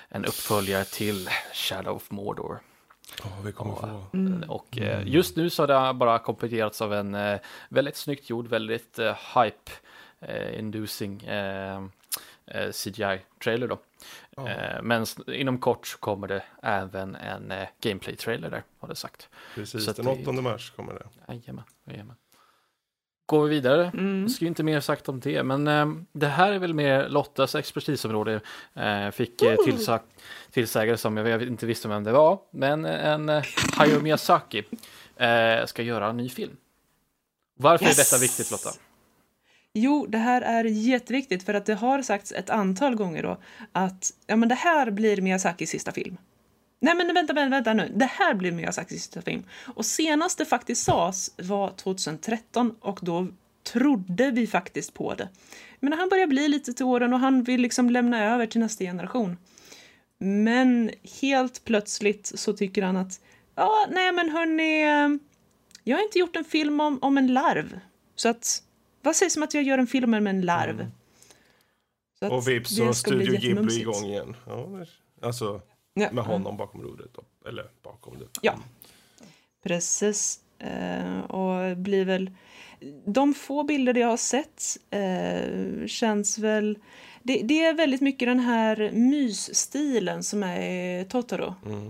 en uppföljare till Shadow of Mordor. Ja, vi kommer få... Och eh, just nu så har det bara kompletterats av en eh, väldigt snyggt gjord, väldigt eh, hype eh, inducing CGI-trailer då. Eh, men inom kort så kommer det även en gameplay-trailer där, har det sagt. Precis, så den det- 8 mars kommer det. Jajamän, jajamän. Går vi vidare? Mm. Jag ska inte mer sagt om det, men eh, det här är väl mer Lottas expertisområde. Eh, fick eh, tillsa tillsägelse som jag inte visste vem det var, men en eh, Hayao Miyazaki eh, ska göra en ny film. Varför är Yes! detta viktigt Lotta? Jo, det här är jätteviktigt för att det har sagts ett antal gånger då att ja, men det här blir Miyazakis sista film. Nej men vänta, vänta, vänta nu. Det här blir Miyazakis sista film. Och senast det faktiskt sades var 2013 och då trodde vi faktiskt på det. Men han börjar bli lite till åren och han vill liksom lämna över till nästa generation. Men helt plötsligt så tycker han att Ja, nej men hörni. Jag har inte gjort en film om, om en larv. Så att, vad sägs om att jag gör en film om en larv? Att Och vips så bli Studio Ghibli igång igen. Ja, alltså Ja, med honom bakom rodret. då. Eller bakom det. Ja, precis. Eh, och blir väl... De få bilder jag har sett eh, känns väl... Det, det är väldigt mycket den här mysstilen som är Totoro. Mm.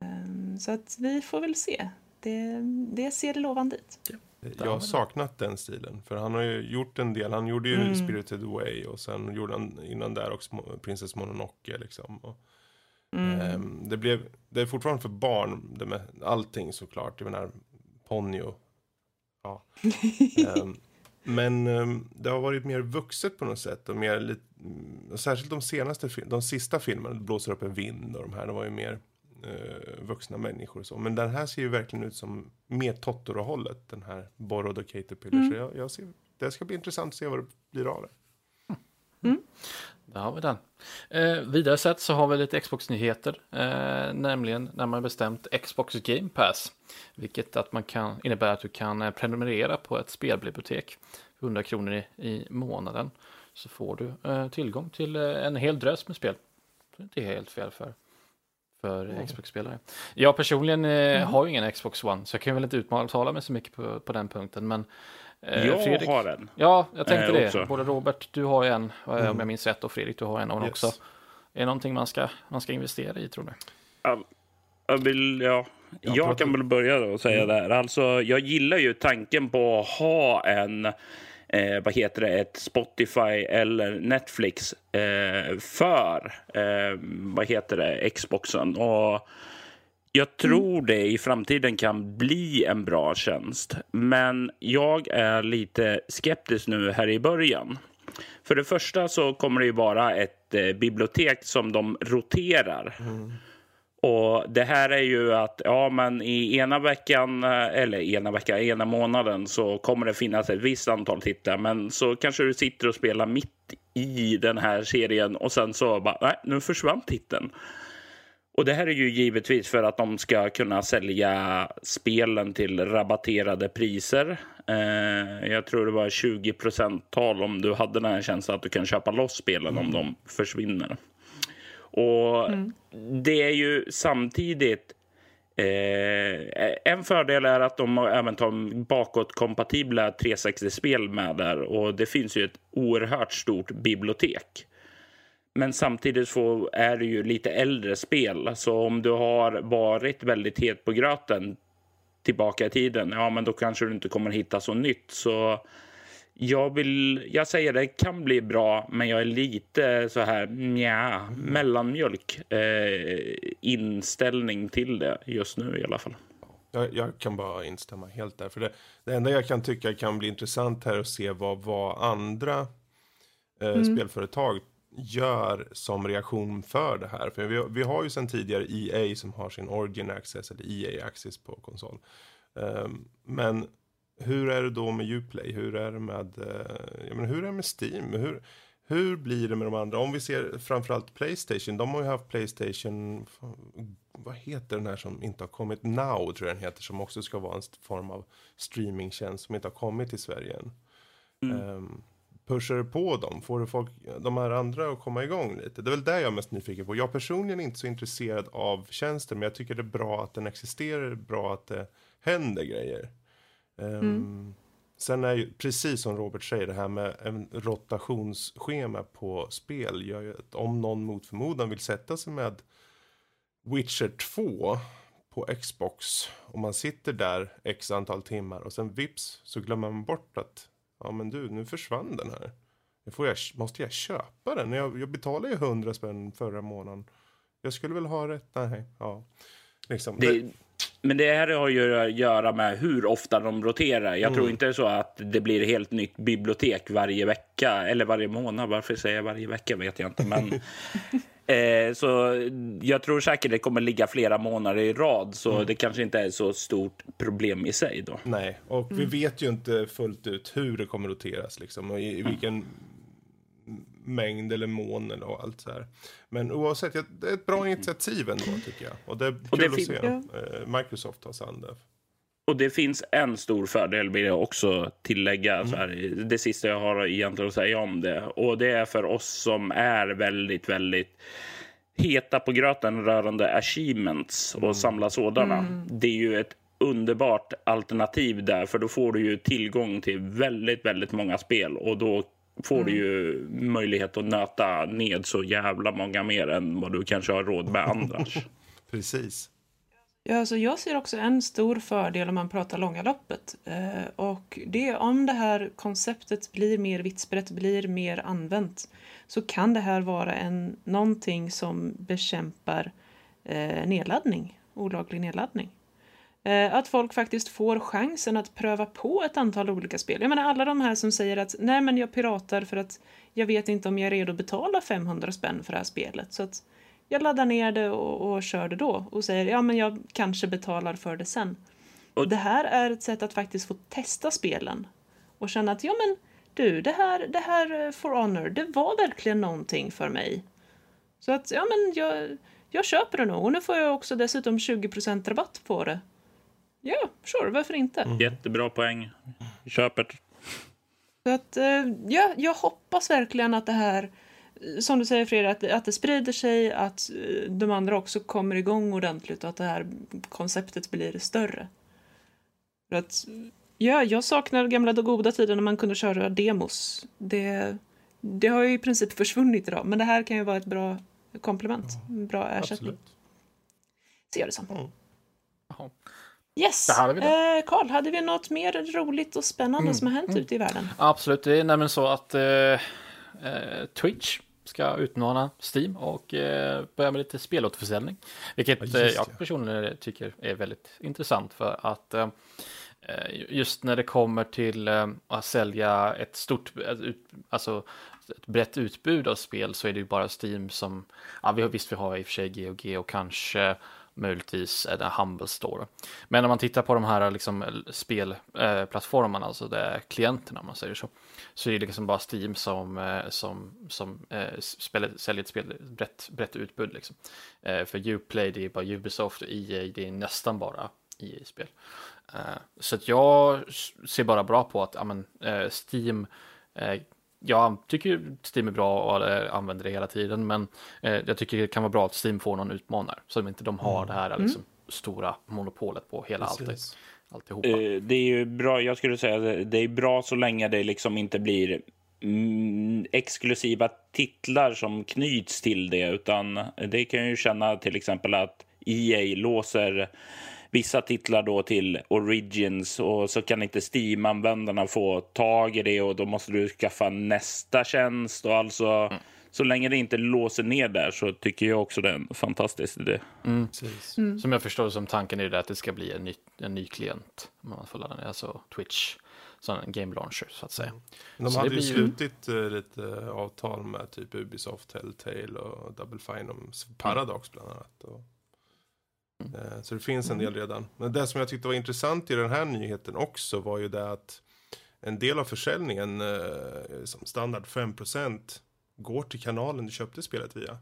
Eh, så att vi får väl se. Det, det ser lovande ut. Jag har saknat den stilen. För han har ju gjort en del. Han gjorde ju Mm. Spirited Away och sen gjorde han innan där också Princess Mononoke liksom. Och, Mm. ehm, det, blev, det är fortfarande för barn, det med allting såklart. Jag menar, Ponyo. Ja. Ehm, men ehm, det har varit mer vuxet på något sätt. Och mer, lit- mm, och särskilt de senaste, de sista filmerna, det blåser upp en vind och de här, de var ju mer eh, vuxna människor och så. Men den här ser ju verkligen ut som mer Totoro-hållet, den här Borrowed och Caterpillar. Så jag, jag ser, det ska bli intressant att se vad det blir av det. Där har vi den. Eh, vidare sett så har vi lite Xbox-nyheter, eh, nämligen när man bestämt Xbox Game Pass, vilket att man kan, innebär att du kan eh, prenumerera på ett spelbibliotek för 100 kronor i, i månaden. Så får du eh, tillgång till eh, en hel drös med spel. Det är inte helt fel för, för Xbox-spelare. Jag personligen eh, har ju ingen Xbox One, så jag kan väl inte uttala mig så mycket på, på den punkten, men Jag Fredrik- har en. Ja, jag tänkte Eh, det. Både Robert, du har en, eh, om jag minns rätt, och Fredrik, du har en av Yes. också. Är det någonting man ska, man ska investera i, tror du? Jag, vill, ja. jag pratar- kan väl börja då och säga det här. Alltså, jag gillar ju tanken på att ha en eh, vad heter det, ett Spotify eller Netflix eh, för eh, vad heter det, Xboxen. Och jag tror det i framtiden kan bli en bra tjänst. Men jag är lite skeptisk nu här i början. För det första så kommer det ju vara ett eh, bibliotek som de roterar. Och det här är ju att ja, men i ena veckan, eh, eller ena veckan, ena månaden så kommer det finnas ett visst antal titlar. Men så kanske du sitter och spelar mitt i den här serien och sen så bara, nej, nu försvann titeln. Och det här är ju givetvis för att de ska kunna sälja spelen till rabatterade priser. Eh, jag tror det var 20% tal om du hade den här känslan att du kan köpa loss spelen om de försvinner. Och det är ju samtidigt Eh, en fördel är att de även tar bakåtkompatibla 360-spel med där och det finns ju ett oerhört stort bibliotek. Men samtidigt så är det ju lite äldre spel. Så om du har varit väldigt het på gröten tillbaka i tiden, ja men då kanske du inte kommer hitta så nytt. Så jag vill, jag säger det kan bli bra, men jag är lite så här nja, mellanmjölk eh, inställning till det just nu i alla fall. Jag, jag kan bara instämma helt där. För det, det enda jag kan tycka kan bli intressant här att se vad, vad andra eh, spelföretag gör som reaktion för det här. För vi, vi har ju sedan tidigare EA som har sin Origin Access eller EA Access på konsol. Ehm, men hur är det då med Uplay? Hur är det med, eh, jag menar, hur är det med Steam? Hur, hur blir det med de andra? Om vi ser framförallt Playstation. De har ju haft Playstation, vad heter den här som inte har kommit? Now tror jag den heter. Som också ska vara en form av streamingtjänst som inte har kommit till Sverige än. Um, pushar du på dem? Får du folk, de här andra att komma igång lite? Det är väl det jag är mest nyfiken på. Jag personligen är inte så intresserad av tjänsten. Men jag tycker det är bra att den existerar. Bra att det händer grejer. Um, Sen är ju, precis som Robert säger, det här med en rotationsschema på spel gör ju att om någon mot förmodan vill sätta sig med Witcher 2 på Xbox och man sitter där x antal timmar och sen vips så glömmer man bort att ja men du, nu försvann den här. Nu får jag, måste jag köpa den? Jag, jag betalade ju 100 spänn förra månaden. Jag skulle väl ha rätt? Nej, ja. Liksom. Det, men det här har ju att göra med hur ofta de roterar. Jag tror inte så att det blir helt nytt bibliotek varje vecka eller varje månad. Varför säger jag varje vecka vet jag inte. Men, eh, så jag tror säkert det kommer ligga flera månader i rad. Så det kanske inte är så stort problem i sig då. Nej, och vi vet ju inte fullt ut hur det kommer roteras liksom och i, i vilken mängd eller mån eller och allt så här. Men oavsett, det är ett bra initiativ ändå tycker jag. Och det är Och kul det att se eh, Microsoft ta sig an det. Och det finns en stor fördel vill jag också tillägga. Så här, det sista jag har egentligen att säga om det. Och det är för oss som är väldigt, väldigt heta på gröten rörande achievements och samla sådana. Det är ju ett underbart alternativ där, för då får du ju tillgång till väldigt, väldigt många spel och då får du ju möjlighet att nöta ned så jävla många mer än vad du kanske har råd med annars. Precis. Ja, alltså jag ser också en stor fördel om man pratar långa loppet. Eh, och det är om det här konceptet blir mer vitt blir mer använt så kan det här vara en, någonting som bekämpar eh, nedladdning, olaglig nedladdning. Eh, att folk faktiskt får chansen att pröva på ett antal olika spel. Jag menar alla de här som säger att nej men jag piratar för att jag vet inte om jag är redo att betala 500 spänn för det här spelet. Så att jag laddar ner det och, och kör det då och säger ja men jag kanske betalar för det sen. Och- Det här är ett sätt att faktiskt få testa spelen och känna att ja men du, det här, det här eh, For Honor, det var verkligen någonting för mig. Så att ja men jag, jag köper det nog och nu får jag också dessutom 20% rabatt på det. Ja, sure, varför inte? Jättebra poäng. Köpet. Så att, eh, ja, jag hoppas verkligen att det här, som du säger Fredrik, att, det- att det sprider sig, att eh, de andra också kommer igång ordentligt och att det här konceptet blir större. För att, ja, jag saknar gamla och goda tiden när man kunde köra demos. Det, det har ju i princip försvunnit idag, men det här kan ju vara ett bra komplement, en bra ersättning. Absolut. Ser jag det som. Mm. Yes! Där hade vi det. Eh, Karl, hade vi något mer roligt och spännande som har hänt ute i världen? Absolut, det är nämligen så att eh, eh, Twitch ska utmana Steam och eh, börja med lite spelåterförsäljning. Vilket Ja, eh, jag personligen tycker är väldigt intressant för att eh, eh, just när det kommer till eh, att sälja ett stort, alltså ett brett utbud av spel så är det ju bara Steam som, ja vi har, visst vi har i och för sig GOG och kanske möjligtvis är det Humble Store. Men om man tittar på de här liksom, spelplattformarna, eh, alltså det är klienterna om man säger så, så är det liksom bara Steam som, eh, som, som eh, spelar, säljer ett spel, brett, brett utbud. Liksom. Eh, för Uplay det är bara Ubisoft och EA det är nästan bara EA-spel. Eh, så att jag ser bara bra på att amen, eh, Steam eh, jag tycker Steam är bra och använder det hela tiden, men eh, jag tycker det kan vara bra att Steam får någon utmanare, så att inte de har det här liksom, stora monopolet på hela allt, Precis. alltihopa. Eh, Det är ju bra, jag skulle säga att det är bra så länge det liksom inte blir mm, exklusiva titlar som knyts till det, utan det kan ju känna till exempel att EA låser vissa titlar då till Origins och så kan inte Steam-användarna få tag i det och då måste du skaffa nästa tjänst och alltså så länge det inte låser ner där så tycker jag också det är en fantastisk idé. Precis. Som jag förstår som tanken är det att det ska bli en ny, en ny klient, om man får ladda ner, alltså Twitch, en game launcher så att säga. De Så hade ju blir slutit eh, lite avtal med typ Ubisoft, Telltale och Double Fine om Paradox bland annat. Och, eh, så det finns en del redan. Men det som jag tyckte var intressant i den här nyheten också var ju det att en del av försäljningen, eh, som standard 5%, går till kanalen du köpte spelet via.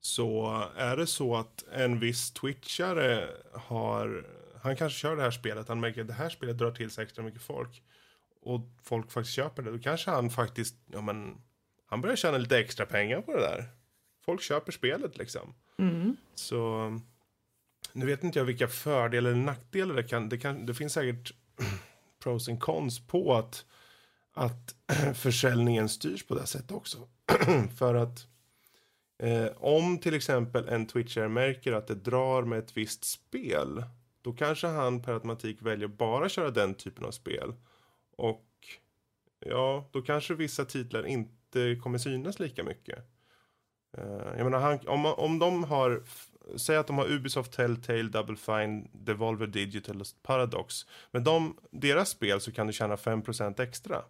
Så är det så att en viss twitchare har, han kanske kör det här spelet, han märker att det här spelet drar till sig extra mycket folk och folk faktiskt köper det, då kanske han faktiskt, ja men, han börjar tjäna lite extra pengar på det där. Folk köper spelet liksom. Mm. Så, nu vet inte jag vilka fördelar eller nackdelar det kan, det kan, det finns säkert pros and cons på att, att försäljningen styrs på det sättet också. För att eh, om till exempel en twitchare märker att det drar med ett visst spel, då kanske han per automatik väljer bara köra den typen av spel. Och ja, då kanske vissa titlar inte kommer synas lika mycket. Eh, jag menar, han, om, om de har, säg att de har Ubisoft, Telltale, Double Fine, Devolver Digital och Paradox. Men de, deras spel så kan du tjäna 5% extra.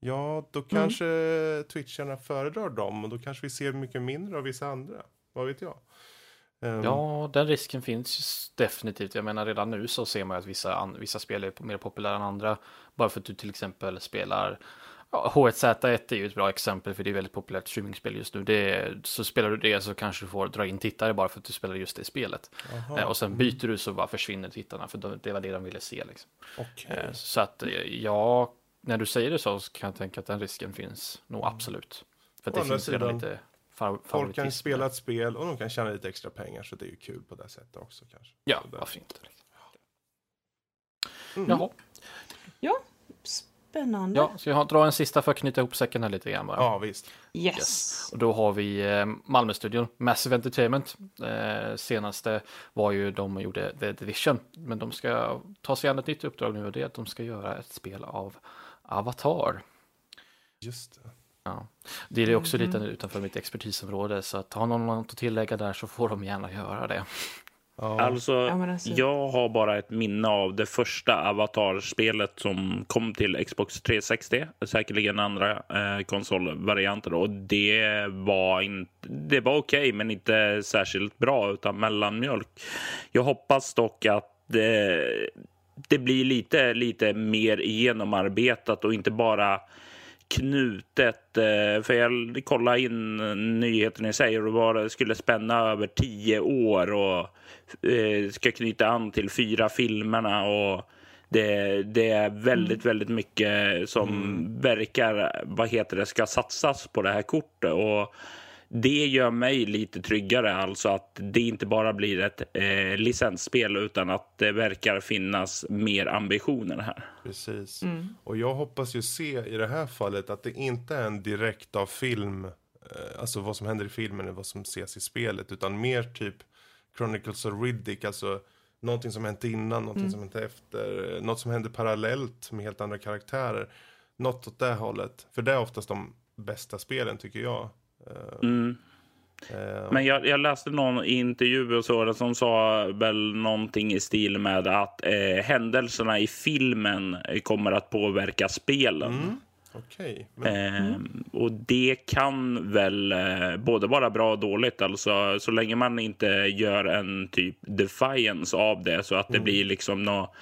Ja, då kanske twitcharna föredrar dem och då kanske vi ser mycket mindre av vissa andra. Vad vet jag? Ehm, Ja, den risken finns ju definitivt. Jag menar redan nu så ser man att vissa, vissa spel är mer populära än andra. Bara för att du till exempel spelar Ja, H1Z1 är ju ett bra exempel för det är väldigt populärt streamingspel just nu. Det så spelar du det så kanske du får dra in tittare bara för att du spelar just det spelet. Jaha. Eh, och sen byter du så bara försvinner tittarna för de- det var det de ville se. Liksom. Okej. Eh, så att eh, ja, när du säger det så, så kan jag tänka att den risken finns nog absolut. För det andra finns redan sidan, lite Folk kan spela ett spel och de kan tjäna lite extra pengar så det är ju kul på det sättet också kanske. Ja, varför inte? Mm. Jaha. Spännande. Ja, ska jag ha- dra en sista för att knyta ihop säcken här lite grann bara? Ja, visst. Yes. Och då har vi eh, Malmö-studion, Massive Entertainment. Eh, senaste var ju de gjorde The Division, men de ska ta sig an ett nytt uppdrag nu och det är att de ska göra ett spel av Avatar. Just det. Ja. Det är också lite utanför mitt expertisområde, så att har någon något att tillägga där så får de gärna göra det. Ja. Alltså, Ja, alltså- jag har bara ett minne av det första Avatar-spelet som kom till Xbox 360. Säkerligen andra eh, konsolvarianter. Och det var, inte, det var okej, men inte särskilt bra, utan mellanmjölk. Jag hoppas dock att det, det blir lite, lite mer genomarbetat och inte bara knutet. eh, För jag kollade in nyheten i sig och det var, skulle spänna över tio år och eh, ska knyta an till fyra filmerna. och det, det är väldigt, väldigt mycket som verkar, vad heter det, ska satsas på det här kortet. Och det gör mig lite tryggare, alltså att det inte bara blir ett eh, licensspel utan att det verkar finnas mer ambitioner här. Precis. Och jag hoppas ju se i det här fallet att det inte är en direkt av film, eh, alltså vad som händer i filmen eller vad som ses i spelet, utan mer typ Chronicles of Riddick, alltså någonting som hänt innan, någonting som hänt efter, eh, något som händer parallellt med helt andra karaktärer. Något åt det hållet. För det är oftast de bästa spelen tycker jag. Eh, Mm. eh, Men jag, jag läste någon intervju och så som sa väl någonting i stil med att eh, händelserna i filmen kommer att påverka spelen. mm, Okej. Men- Eh, och det kan väl eh, både vara bra och dåligt. Alltså, så länge man inte gör en typ defiance av det så att det blir liksom något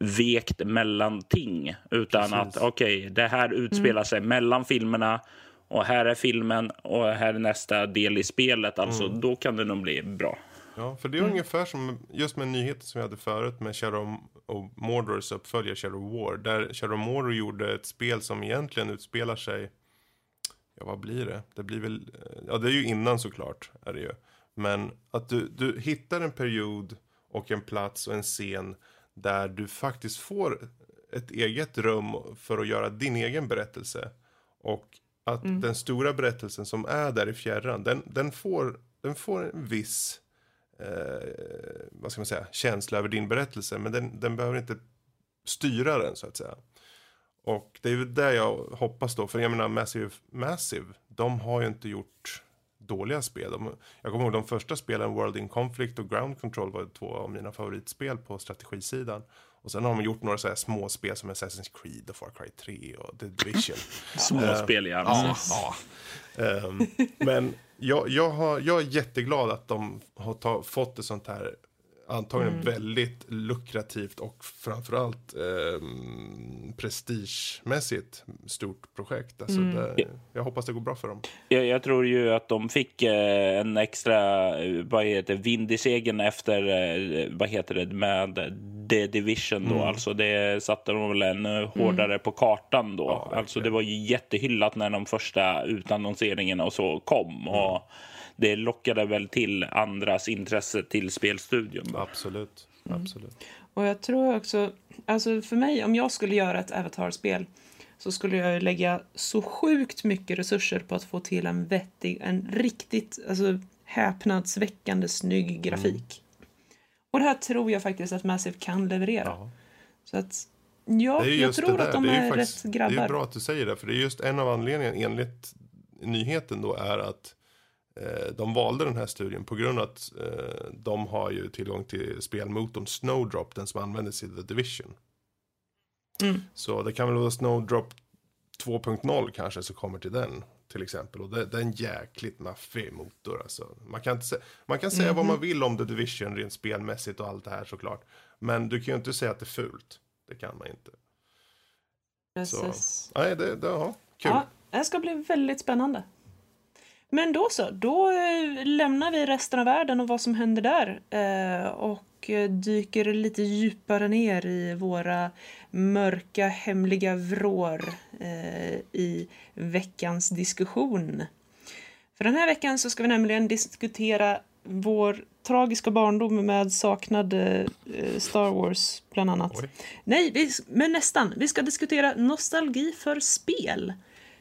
vekt mellanting. Utan Precis. att okej, det här utspelar sig mellan filmerna och här är filmen och här är nästa del i spelet. Alltså, Då kan det nog bli bra. Ja, för det är ungefär som just med nyheten som vi hade förut med Shadow of Mordors uppföljare Shadow War. Där Shadow of Mordor gjorde ett spel som egentligen utspelar sig, ja vad blir det? Det blir väl, eh, ja det är ju innan såklart, är det ju. Men att du, du hittar en period och en plats och en scen där du faktiskt får ett eget rum för att göra din egen berättelse. Och att den stora berättelsen som är där i fjärran, den, den, får, den får en viss eh, vad ska man säga, känsla över din berättelse. Men den, den behöver inte styra den så att säga. Och det är ju det jag hoppas då. För jag menar Massive, Massive de har ju inte gjort dåliga spel. De, jag kommer ihåg de första spelen, World in Conflict och Ground Control var två av mina favoritspel på strategisidan. Och sen har de gjort några så här små spel som Assassin's Creed och Far Cry 3 och The Division. Småspel gärna. Ja. Ehm, men jag, jag, har, jag är jätteglad att de har ta, fått ett sånt här antagligen väldigt lukrativt och framförallt um, prestigemässigt stort projekt. Alltså det, jag hoppas det går bra för dem. Jag, jag tror ju att de fick eh, en extra eh, vad heter, det, vind i segern efter eh, vad heter det, med The Division. Då. Alltså det satte de väl ännu hårdare på kartan då. Ja, alltså det var ju jättehyllat när de första utannonseringarna och så kom. Och det lockade väl till andras intresse till spelstudion. då. Absolut. Absolut. Och jag tror också, alltså för mig, om jag skulle göra ett Avatar-spel så skulle jag ju lägga så sjukt mycket resurser på att få till en vettig, en riktigt, alltså häpnadsväckande snygg grafik. Och det här tror jag faktiskt att Massive kan leverera. Ja. Så att, ja, Det jag tror det att de det är, är, faktiskt, rätt det grabbar. är bra att du säger det, för det är just en av anledningarna enligt nyheten då är att eh, de valde den här studien på grund av att eh, de har ju tillgång till spelmotorn Snowdrop, den som användes i The Division. Mm. Så det kan väl vara Snowdrop 2.0 kanske som kommer till den till exempel. Och det, det är en jäkligt maffig motor. Alltså. Man kan, inte, man kan säga vad Mhm. man vill om The Division rent spelmässigt och allt det här såklart. Men du kan ju inte säga att det är fult. Det kan man inte. Så, Precis. nej, det, det, ja. Kul. Ja, det ska bli väldigt spännande. Men då så, då eh, lämnar vi resten av världen och vad som händer där eh, och eh, dyker lite djupare ner i våra mörka hemliga vrår eh, i veckans diskussion. För den här veckan så ska vi nämligen diskutera vår tragiska barndom med saknad eh, Star Wars bland annat. Oj. Nej, vi, men nästan. Vi ska diskutera nostalgi för spel.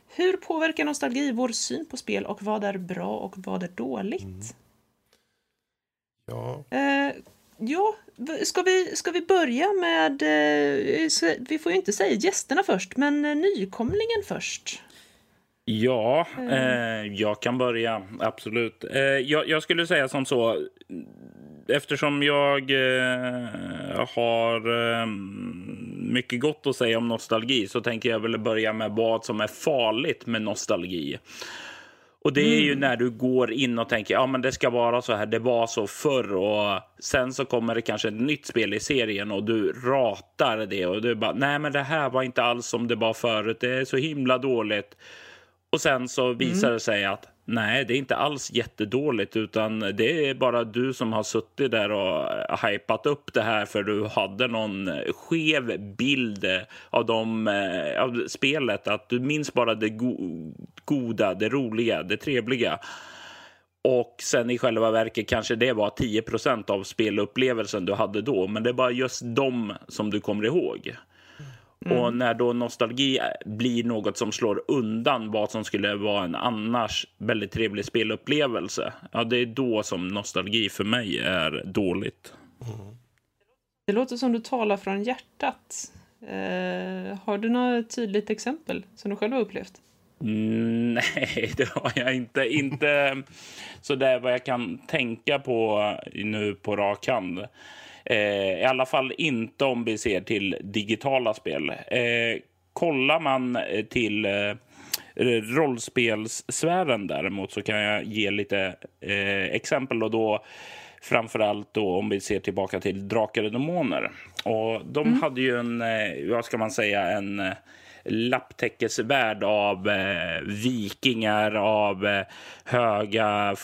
Hur påverkar nostalgi vår syn på spel och vad är bra och vad är dåligt? Ja, Eh, ja, ska vi, ska vi börja med... Eh, så- vi får ju inte säga gästerna först, men eh, nykomlingen först. Ja, eh, jag kan börja. Absolut. Eh, jag, jag skulle säga som så. Eftersom jag eh, har eh, mycket gott att säga om nostalgi så tänker jag väl börja med vad som är farligt med nostalgi. Och det är ju när du går in och tänker ja men det ska vara så här, det var så förr och sen så kommer det kanske ett nytt spel i serien och du ratar det och du bara nej men det här var inte alls som det var förut, det är så himla dåligt. Och sen så visar det sig att nej, det är inte alls jättedåligt utan det är bara du som har suttit där och eh, hypat upp det här för du hade någon skev bild eh, av, de, eh, av spelet. Att du minns bara det go- goda, det roliga, det trevliga. Och sen i själva verket kanske det var 10% av spelupplevelsen du hade då. Men det är bara just dem som du kommer ihåg. Och när då nostalgi blir något som slår undan vad som skulle vara en annars väldigt trevlig spelupplevelse. Ja, det är då som nostalgi för mig är dåligt. Det låter som du talar från hjärtat. Eh, har du något tydligt exempel som du själv har upplevt? Mm, Nej, det har jag inte. Inte så där vad jag kan tänka på nu på rak hand. Eh, I alla fall inte om vi ser till digitala spel. Eh, kollar man eh, till eh, rollspelssfären däremot så kan jag ge lite eh, exempel och då framförallt då om vi ser tillbaka till Drakar och Demoner. Och de hade ju en, eh, vad ska man säga, en eh, lapptäckesvärld av eh, vikingar, av eh, höga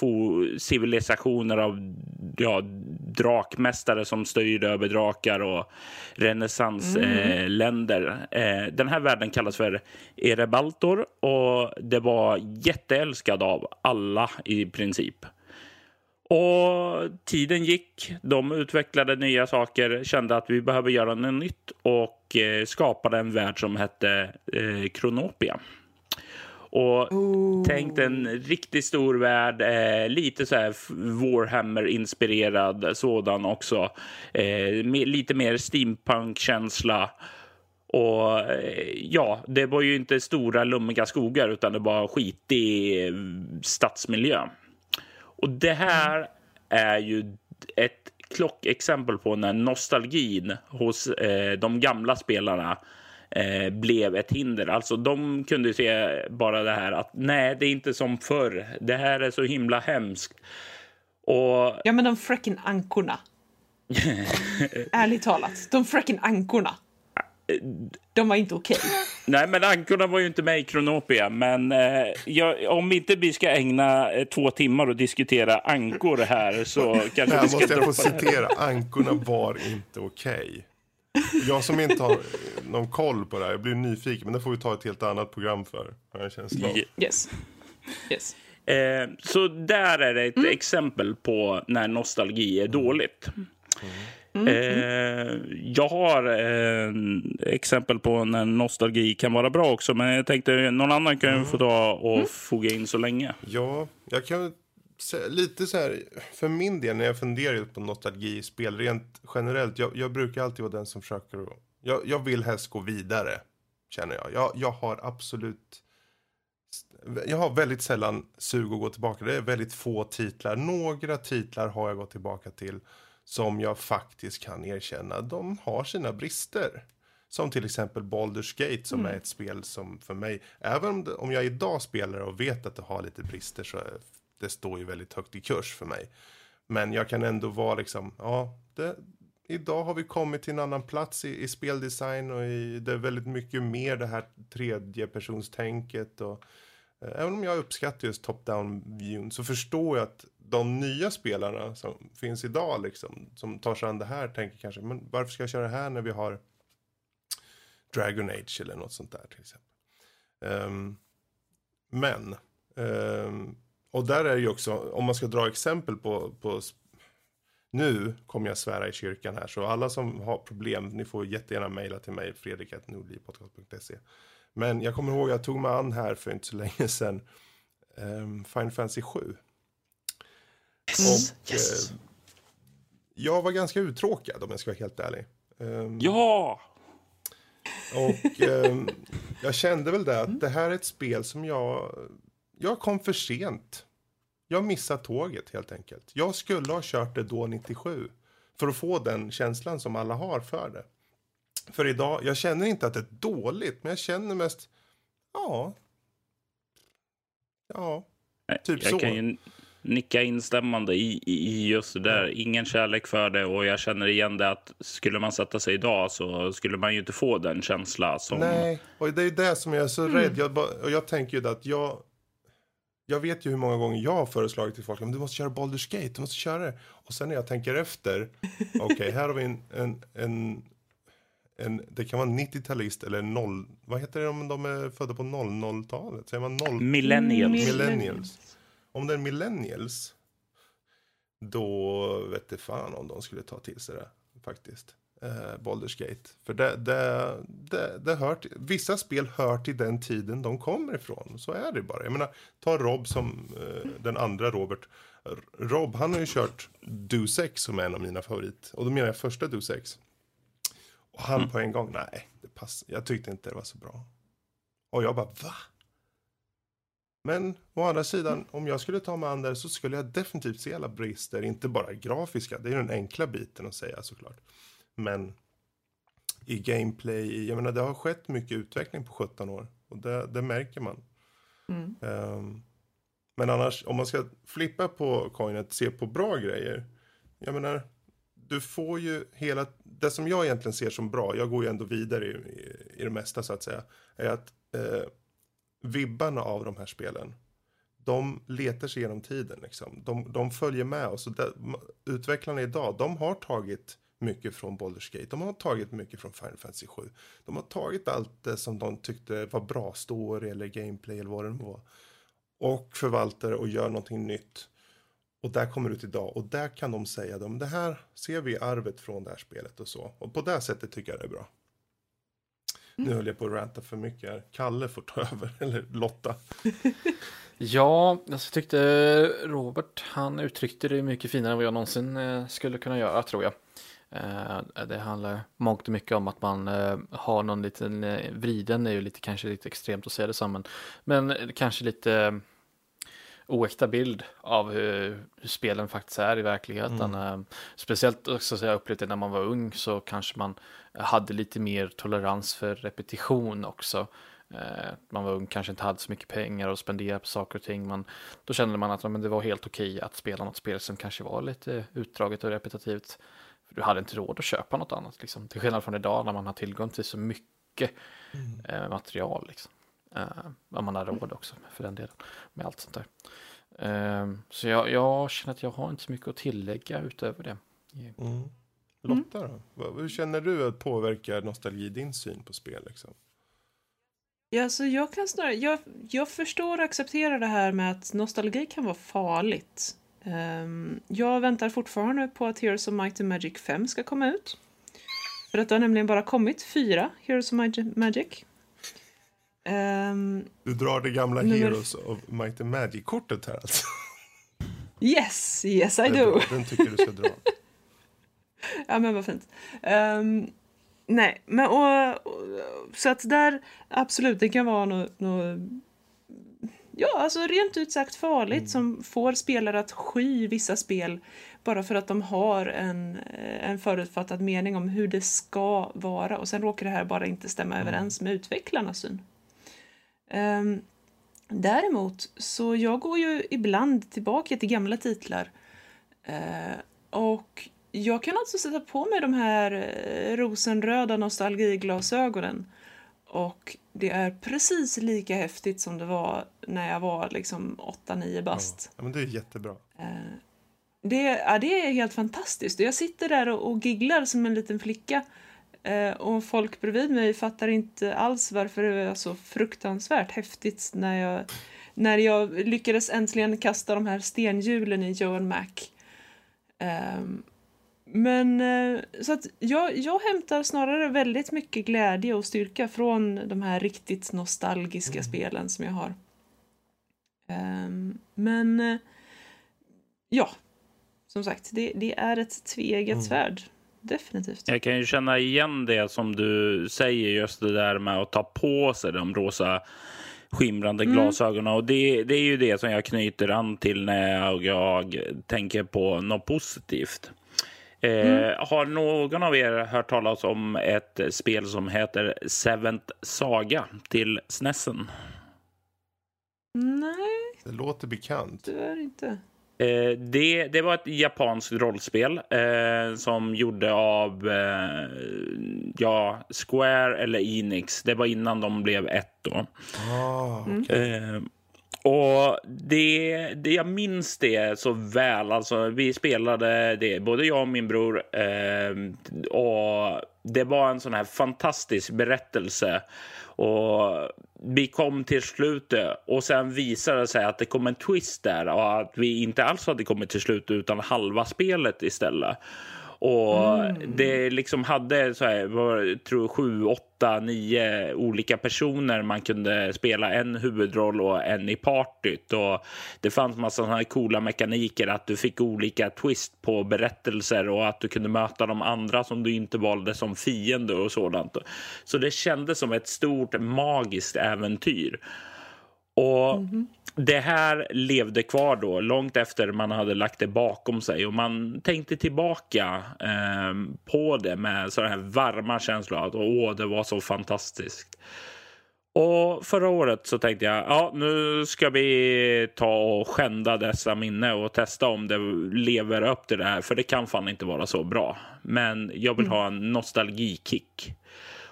civilisationer, av ja, drakmästare som styrde över drakar och renässansländer. Mm. eh, den här världen kallas för Erebaltor och det var jätteälskad av alla i princip. Och tiden gick. De utvecklade nya saker, kände att vi behöver göra något nytt och eh, skapade en värld som hette eh, Kronopia. Och tänk en riktigt stor värld, eh, lite så här Warhammer-inspirerad sådan också. Eh, med, lite mer steampunk-känsla. Och eh, ja, det var ju inte stora lummiga skogar utan det var skitig eh, stadsmiljö. Och det här är ju ett klockexempel på när nostalgin hos eh, de gamla spelarna eh, blev ett hinder. Alltså de kunde se bara det här att nej, det är inte som förr. Det här är så himla hemskt. Och Ja, men de fröken ankorna. Ärligt talat, de fröken ankorna. De var inte okej. Nej, men ankorna var ju inte med i Kronopia. Men eh, jag, om inte vi ska ägna eh, två timmar och diskutera ankor här så kanske här vi ska måste jag få citera. Ankorna var inte okej. Jag som inte har någon koll på det här, jag blir nyfiken, men det får vi ta ett helt annat program för. Jag. Yes. Yes. Eh, så där är det ett exempel på när nostalgi är dåligt. Eh, jag har eh, exempel på när nostalgi kan vara bra också, men jag tänkte någon annan kan ju få ta och foga in så länge. Ja, jag kan lite så här, för min del när jag funderar på nostalgi i spel rent generellt, jag, jag brukar alltid vara den som försöker att, jag, jag vill helst gå vidare, känner jag. Jag, jag har absolut, jag har väldigt sällan sug att gå tillbaka. Det är väldigt få titlar, några titlar har jag gått tillbaka till som jag faktiskt kan erkänna, de har sina brister. Som till exempel Baldur's Gate som är ett spel som för mig, även om, det, om jag idag spelar och vet att det har lite brister så det står ju väldigt högt i kurs för mig. Men jag kan ändå vara liksom, ja, det, idag har vi kommit till en annan plats i, i speldesign och i, det är väldigt mycket mer det här tredjepersonstänket och eh, även om jag uppskattar just top-down viewn så förstår jag att de nya spelarna som finns idag liksom, som tar sig an det här tänker kanske, men varför ska jag köra det här när vi har Dragon Age eller något sånt där till exempel. Um, men, um, och där är det ju också, om man ska dra exempel på, på nu kommer jag svära i kyrkan här, så alla som har problem, ni får jättegärna mejla till mig, fredrik.nordlivpodcast.se. Men jag kommer ihåg, jag tog mig an här för inte så länge sedan, um, Final Fantasy 7. Yes. Och yes. eh, jag var ganska uttråkad om jag ska vara helt ärlig. Um, Ja! och um, jag kände väl det att det här är ett spel som jag, jag kom för sent. Jag missade tåget helt enkelt. Jag skulle ha kört det då 97. För att få den känslan som alla har för det. För idag, jag känner inte att det är dåligt, men jag känner mest, ja. Ja, typ jag så. kan ju nicka instämmande i, i, just det där. Ingen kärlek för det och jag känner igen det att skulle man sätta sig idag så skulle man ju inte få den känsla som... Nej, och det är det som jag är så rädd. Jag, och jag tänker ju att jag... Jag vet ju hur många gånger jag har föreslagit till folk att du måste köra Baldur's Gate, du måste köra det. Och sen när jag tänker efter, okej, här har vi en, en, en, en, det kan vara en 90-talist eller noll, vad heter det om de är födda på 00-talet? Säger man noll? Millennials. Mil- Millennials. Om det är millennials, då vet det fan om de skulle ta till sig det faktiskt. Eh, Baldur's Gate. För det, det, det, det hör till, vissa spel hör till den tiden de kommer ifrån. Så är det bara. Jag menar, ta Rob som eh, den andra Robert. Rob, han har ju kört Ex som är en av mina favorit. Och då menar jag första Ex. Och han på en gång, nej, det pass, jag tyckte inte det var så bra. Och jag bara, va? Men å andra sidan, om jag skulle ta mig an det så skulle jag definitivt se alla brister, inte bara grafiska, det är den enkla biten att säga såklart. Men i gameplay, jag menar det har skett mycket utveckling på 17 år och det, det märker man. Mm. Ehm, men annars, om man ska flippa på coinet, se på bra grejer. Jag menar, du får ju hela, det som jag egentligen ser som bra, jag går ju ändå vidare i, i, i det mesta så att säga, är att eh, vibbarna av de här spelen, de letar sig genom tiden liksom. De, de följer med oss. Och det, utvecklarna idag, de har tagit mycket från Baldur's Gate. De har tagit mycket från Final Fantasy 7. De har tagit allt det som de tyckte var bra story eller gameplay eller vad det nu var. Och förvaltar och gör någonting nytt. Och där kommer det ut idag. Och där kan de säga att det här ser vi arvet från det här spelet och så. Och på det sättet tycker jag det är bra. Nu höll jag på att ranta för mycket här. Kalle får ta över, eller Lotta. Ja, jag tyckte Robert, han uttryckte det mycket finare än vad jag någonsin eh, skulle kunna göra tror jag. Eh, Det handlar mångt och mycket om att man eh, har någon liten, eh, vriden är ju lite, kanske lite extremt att säga det som, men, men kanske lite oäkta bild av hur, hur spelen faktiskt är i verkligheten. Eh, Speciellt också så jag upplevde när man var ung så kanske man hade lite mer tolerans för repetition också. Man var ung, kanske inte hade så mycket pengar att spendera på saker och ting. Men då kände man att men det var helt okej att spela något spel som kanske var lite utdraget och repetitivt. För du hade inte råd att köpa något annat. Liksom. Till skillnad från idag när man har tillgång till så mycket eh, material. Liksom. Eh, vad man har råd också för den delen. Med allt sånt där. Eh, så jag, jag känner att jag har inte så mycket att tillägga utöver det. Mm. Lotta då? Vad- Hur känner du att påverkar nostalgi din syn på spel? Liksom? Ja, så jag kan snarare, jag, jag förstår och accepterar det här med att nostalgi kan vara farligt. Ehm, jag väntar fortfarande på att Heroes of Might and Magic 5 ska komma ut. För att det har nämligen bara kommit fyra Heroes of Magic. Ehm, Du drar det gamla Nummer- Heroes of Might and Magic-kortet här alltså. yes, yes I do. bra. Den tycker du ska dra. Ja, men vad fint. Ehm, nej, men och, och, så att där absolut, det kan vara något, något ja, alltså rent ut sagt farligt som får spelare att sky vissa spel bara för att de har en, eh, en förutfattad mening om hur det ska vara. Och sen råkar det här bara inte stämma överens med utvecklarnas syn. Ehm, däremot så jag går ju ibland tillbaka till gamla titlar eh, och jag kan alltså sätta på mig de här eh, rosenröda nostalgiglasögonen och det är precis lika häftigt som det var när jag var liksom 8-9 bast. Ja, men det är jättebra. Eh, det, ja, det är helt fantastiskt. Jag sitter där och, och gigglar som en liten flicka eh, och folk bredvid mig fattar inte alls varför det är så fruktansvärt häftigt när jag, när jag lyckades äntligen kasta de här stenhjulen i Joan Mac. Um, men eh, så att jag, jag hämtar snarare väldigt mycket glädje och styrka från de här riktigt nostalgiska mm. spelen som jag har. Um, men eh, ja, som sagt, det, det är ett tveeggat mm. svärd. Definitivt. Jag kan ju känna igen det som du säger, just det där med att ta på sig de rosa skimrande mm. glasögonen. Och det, det är ju det som jag knyter an till när jag, jag tänker på något positivt. Eh, mm. Har någon av er hört talas om ett spel som heter Seventh Saga till SNESen? Nej. Det låter bekant. Tyvärr inte. Eh, det, det var ett japanskt rollspel eh, som gjorde av eh, ja, Square eller Enix. Det var innan de blev ett då. Ah, okay och det, det, jag minns det så väl. Alltså, vi spelade det, både jag och min bror. Eh, och det var en sån här fantastisk berättelse. Och vi kom till slutet och sen visade det sig att det kom en twist där och att vi inte alls hade kommit till slutet utan halva spelet istället. Och mm. det liksom hade så här, var, tror sju, åtta, nio olika personer man kunde spela en huvudroll och en i partyt. Och det fanns massa sådana här coola mekaniker att du fick olika twist på berättelser och att du kunde möta de andra som du inte valde som fiende och sådant. Så det kändes som ett stort magiskt äventyr. Och mm. det här levde kvar då långt efter man hade lagt det bakom sig och man tänkte tillbaka eh, på det med sådana här varma känslor att åh, det var så fantastiskt. Och förra året så tänkte jag ja, nu ska vi ta och skända dessa minne och testa om det lever upp till det här, för det kan fan inte vara så bra. Men jag vill mm. ha en nostalgikick.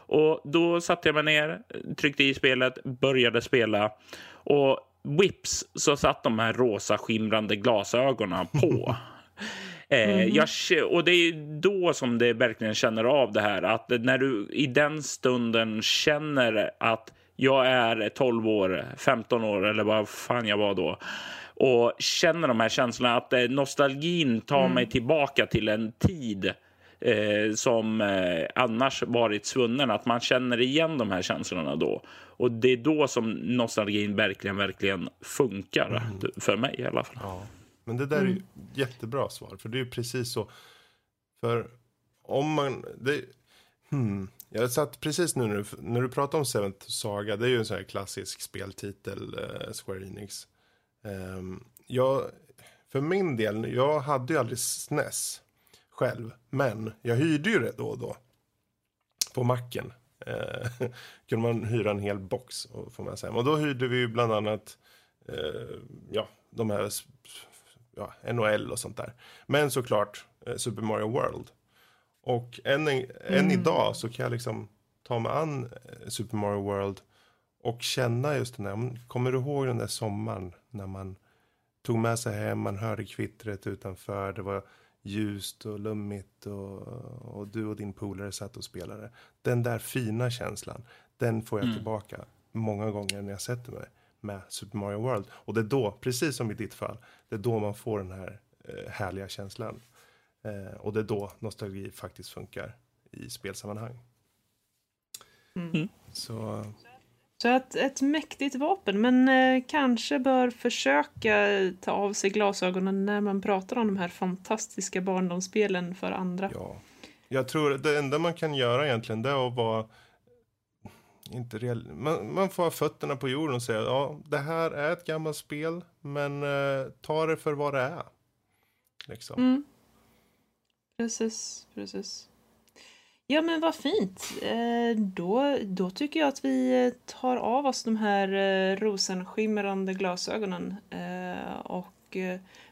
Och då satte jag mig ner, tryckte i spelet, började spela och Whips så satt de här rosa skimrande glasögonen på. Mm. jag, och det är då som det verkligen känner av det här att när du i den stunden känner att jag är 12 år, 15 år eller vad fan jag var då och känner de här känslorna att eh, nostalgin tar mm. mig tillbaka till en tid eh, som eh, annars varit svunnen. Att man känner igen de här känslorna då. Och det är då som nostalgin verkligen, verkligen funkar. Mm. För mig i alla fall. Ja. Men det där är ju mm. jättebra svar. För det är ju precis så. För om man... Det, hmm, jag satt precis nu när du, när du pratar om Seventh Saga. Det är ju en sån här klassisk speltitel, eh, Square Enix. Um, jag, för min del, jag hade ju aldrig SNES själv. Men jag hyrde ju det då och då. På macken. Eh, kunde man hyra en hel box och få med sig Och då hyrde vi bland annat eh, ja, de här ja, NHL och sånt där. Men såklart eh, Super Mario World. Och än, än mm. idag så kan jag liksom ta mig an eh, Super Mario World och känna just den där, kommer du ihåg den där sommaren när man tog med sig hem, man hörde kvittret utanför, det var ljust och lummigt och, och du och din polare satt och spelade. Den där fina känslan, den får jag mm. tillbaka många gånger när jag sätter mig med Super Mario World. Och det är då, precis som i ditt fall, det är då man får den här eh, härliga känslan. Eh, och det är då nostalgi faktiskt funkar i spelsammanhang. Mm. Så så ett, ett mäktigt vapen, men eh, kanske bör försöka ta av sig glasögonen när man pratar om de här fantastiska barndomsspelen för andra. Ja, jag tror det enda man kan göra egentligen det är att vara inte real... man, man får ha fötterna på jorden och säga ja, det här är ett gammalt spel, men eh, ta det för vad det är. Liksom. Mm. Precis, precis. Ja men vad fint. Eh, då, då tycker jag att vi tar av oss de här eh, rosenskimrande glasögonen eh, och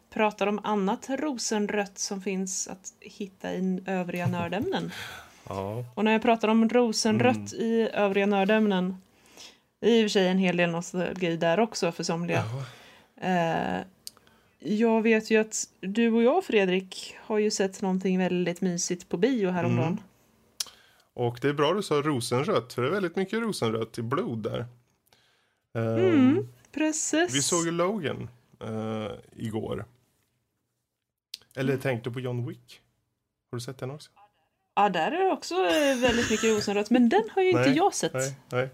pratar om annat rosenrött som finns att hitta i övriga nördämnen. Ja. Och när jag pratar om rosenrött Mm. i övriga nördämnen, det är i och för sig en hel del nostalgi där också för somliga. Eh, jag vet ju att du och jag, Fredrik, har ju sett någonting väldigt mysigt på bio häromdagen. Mm. Och det är bra du sa rosenrött, för det är väldigt mycket rosenrött i blod där. Ehm, Mm, precis. Vi såg ju Logan eh, igår. Eller tänkte du på John Wick? Har du sett den också? Ja, där är det också eh, väldigt mycket rosenrött, men den har ju inte Nej, jag sett. Nej, nej.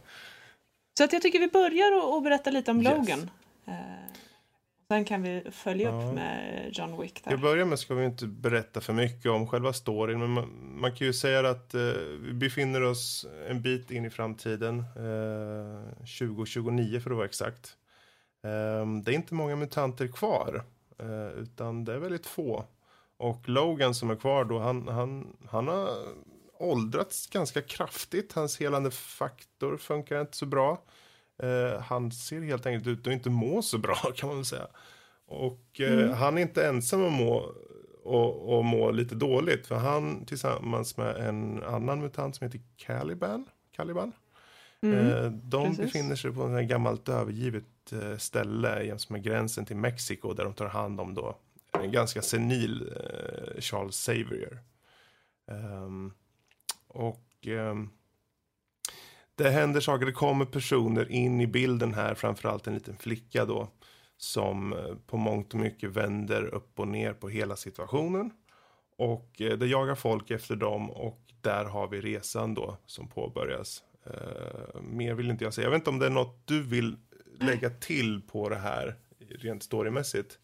Så att jag tycker vi börjar och, och berätta lite om Yes. Logan. Eh, sen kan vi följa Ja. upp med John Wick Till där. att börja med ska vi inte berätta för mycket om själva storyn. Men man, man kan ju säga att eh, vi befinner oss en bit in i framtiden. Eh, 2029 för att vara exakt. Eh, det är inte många mutanter kvar. Eh, utan det är väldigt få. Och Logan som är kvar då, han, han, han har åldrats ganska kraftigt. Hans helande faktor funkar inte så bra. Eh, han ser helt enkelt ut att inte må så bra kan man väl säga. Och eh, han är inte ensam att må, och, och må lite dåligt. För han tillsammans med en annan mutant som heter Caliban. Caliban eh, de precis. befinner sig på ett gammalt övergivet eh, ställe jäms med gränsen till Mexiko. Där de tar hand om då en ganska senil eh, Charles Xavier. Ehm, och ehm, det händer saker, det kommer personer in i bilden här, framförallt en liten flicka då, som eh, på mångt och mycket vänder upp och ner på hela situationen. Och eh, det jagar folk efter dem och där har vi resan då som påbörjas. Eh, mer vill inte jag säga. Jag vet inte om det är något du vill lägga till på det här rent storymässigt.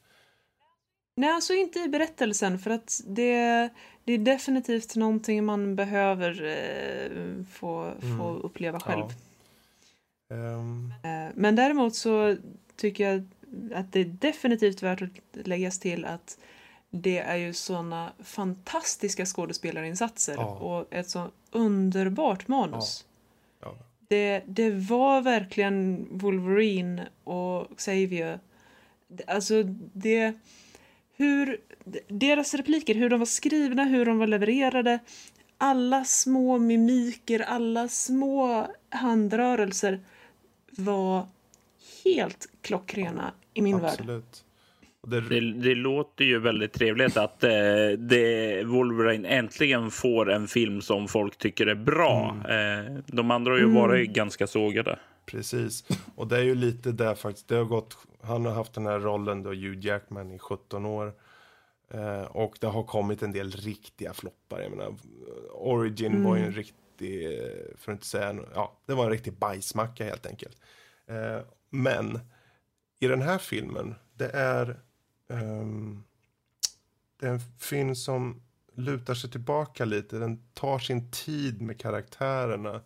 Nej, alltså inte i berättelsen för att det, det är definitivt någonting man behöver eh, få, få uppleva själv. Mm. Ja. Ehm, Eh, Men däremot så tycker jag att det är definitivt värt att läggas till att det är ju såna fantastiska skådespelarinsatser Ja. och ett så underbart manus. ja. Det, det var verkligen Wolverine och Xavier. Alltså det... Hur, deras repliker, hur de var skrivna, hur de var levererade. Alla små mimiker, alla små handrörelser var helt klockrena i min värld. Absolut. Och det, Det, det låter ju väldigt trevligt att eh, det, Wolverine äntligen får en film som folk tycker är bra. Eh, de andra har ju varit ganska sågade. Precis. Och det är ju lite där faktiskt. Det har gått, han har haft den här rollen då, Hugh Jackman, i 17 år. Eh, och det har kommit en del riktiga floppar. Jag menar, Origin var ju en riktig, eh, för att inte säga, ja, det var en riktig bajsmacka helt enkelt. Eh, men i den här filmen, det är, ehm, det är en film som lutar sig tillbaka lite. Den tar sin tid med karaktärerna.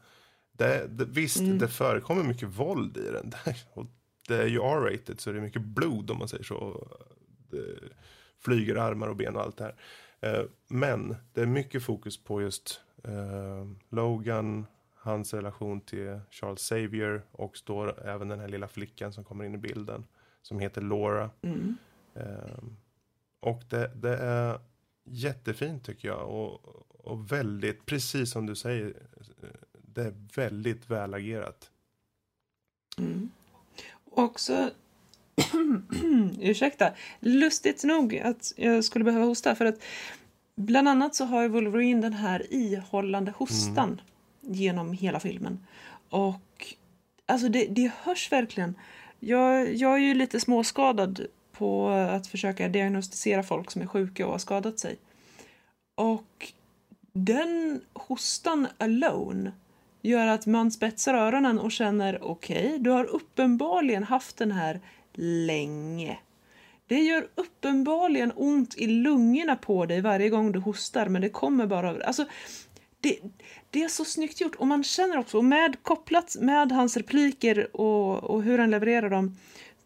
Det, det, visst, det förekommer mycket våld i den. Och det är ju R-rated så det är mycket blod om man säger så. Det flyger armar och ben och allt det här. Eh, Men det är mycket fokus på just eh, Logan, hans relation till Charles Xavier och står även den här lilla flickan som kommer in i bilden som heter Laura. Mm. Eh, och det, det är jättefint tycker jag och, och väldigt, precis som du säger, eh, det är väldigt välagerat. Mm. Också, ursäkta, lustigt nog att jag skulle behöva hosta för att bland annat så har Wolverine den här ihållande hostan genom hela filmen. Och alltså det, det hörs verkligen. Jag, jag är ju lite småskadad på att försöka diagnostisera folk som är sjuka och har skadat sig. Och den hostan alone gör att man spetsar öronen och känner okej, du har uppenbarligen haft den här länge. Det gör uppenbarligen ont i lungorna på dig varje gång du hostar, men det kommer bara. Alltså, det, det är så snyggt gjort och man känner också, och med kopplat med hans repliker och, och hur han levererar dem,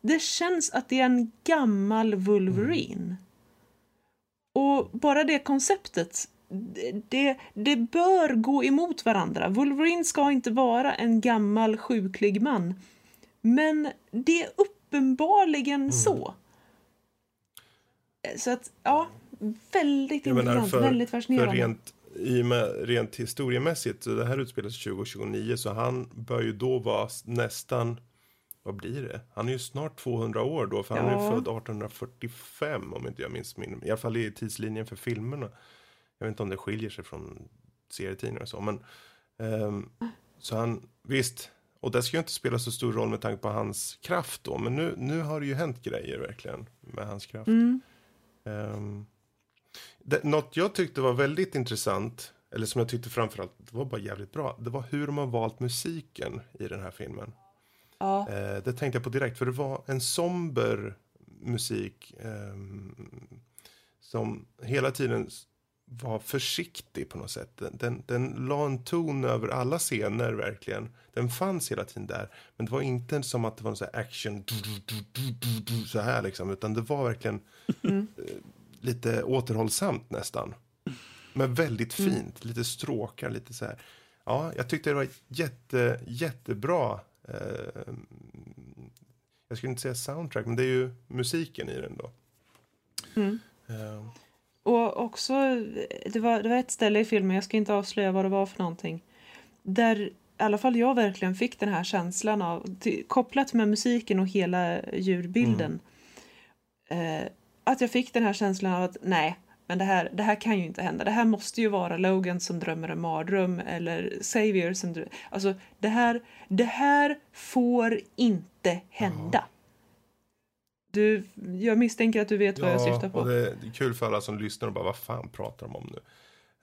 det känns att det är en gammal Wolverine. Och bara det konceptet, det, det, bör gå emot varandra. Wolverine ska inte vara en gammal sjuklig man. Men det är uppenbarligen så. Så att, ja, väldigt Jag intressant, för, väldigt för fascinerande. rent, i med, rent historiemässigt, så det här utspelar sig 2029, så han bör ju då vara nästan, vad blir det? Han är ju snart 200 år då, för han är Ja. ju född 1845 om inte jag minns min, i alla fall i tidslinjen för filmerna. Jag vet inte om det skiljer sig från serietidningar och så, men ehm, så han, visst, och det ska ju inte spela så stor roll med tanke på hans kraft då, men nu, nu har det ju hänt grejer verkligen med hans kraft. Mm. Um, det, något jag tyckte var väldigt intressant, eller som jag tyckte framförallt det var bara jävligt bra, det var hur de har valt musiken i den här filmen. Ja, Eh, det tänkte jag på direkt, för det var en somber musik ehm, som hela tiden var försiktig på något sätt. Den, den, den la en ton över alla scener verkligen. Den fanns hela tiden där. Men det var inte som att det var en sån här action så här liksom. Utan det var verkligen eh, lite återhållsamt nästan. Men väldigt fint. Lite stråkar, lite så här. Ja, jag tyckte det var jätte, jättebra. Eh, jag skulle inte säga soundtrack, men det är ju musiken i den då. Mm. Eh, och också, det var, det var ett ställe i filmen, jag ska inte avslöja vad det var för någonting, där i alla fall jag verkligen fick den här känslan av, kopplat med musiken och hela djurbilden, eh, att jag fick den här känslan av att nej, men det här, det här kan ju inte hända. Det här måste ju vara Logan som drömmer en mardröm eller Xavier som drömmer. Alltså, det här, det här får inte hända. Du, jag misstänker att du vet vad jag syftar på. och det, det är kul för alla som lyssnar och bara, vad fan pratar de om nu?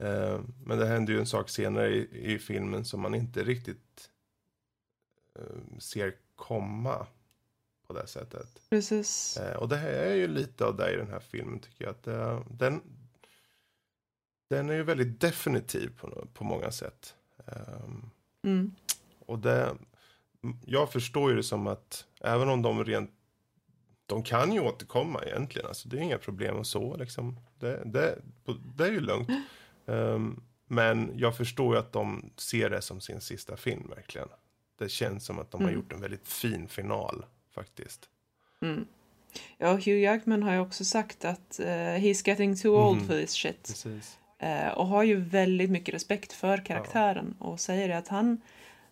Eh, men det händer ju en sak senare i, i filmen som man inte riktigt eh, ser komma på det sättet. Precis. Eh, och det här är ju lite av det i den här filmen tycker jag. Att, eh, den, den är ju väldigt definitiv på, på många sätt. Ehm, Mm. och det, jag förstår ju det som att även om de rent de kan ju återkomma egentligen, alltså det är inga problem och så liksom. Det, det, det är ju lugnt. Ehm, men jag förstår ju att de ser det som sin sista film verkligen. Det känns som att de har Mm. gjort en väldigt fin final faktiskt. Mm. Ja, Hugh Jackman har ju också sagt att eh, he's getting too old Mhm. for this shit. Precis. Eh, och har ju väldigt mycket respekt för karaktären och säger att han,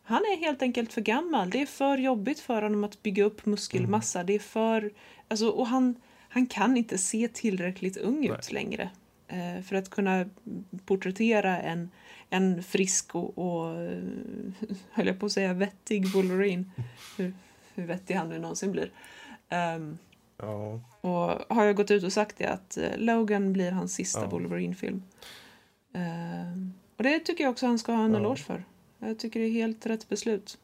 han är helt enkelt för gammal. Det är för jobbigt för honom att bygga upp muskelmassa. Mm. Det är för... Alltså, och han, han kan inte se tillräckligt ung ut Nej. längre. Eh, för att kunna porträttera en, en frisk och, och eh, höll jag på att säga vettig Wolverine. hur, hur vettig han nu någonsin blir. Ehm, Ja. och har jag gått ut och sagt det att eh, Logan blir hans sista Ja. Wolverine-film. Ehm, och det tycker jag också han ska ha en Ja. eloge för. Jag tycker det är helt rätt beslut.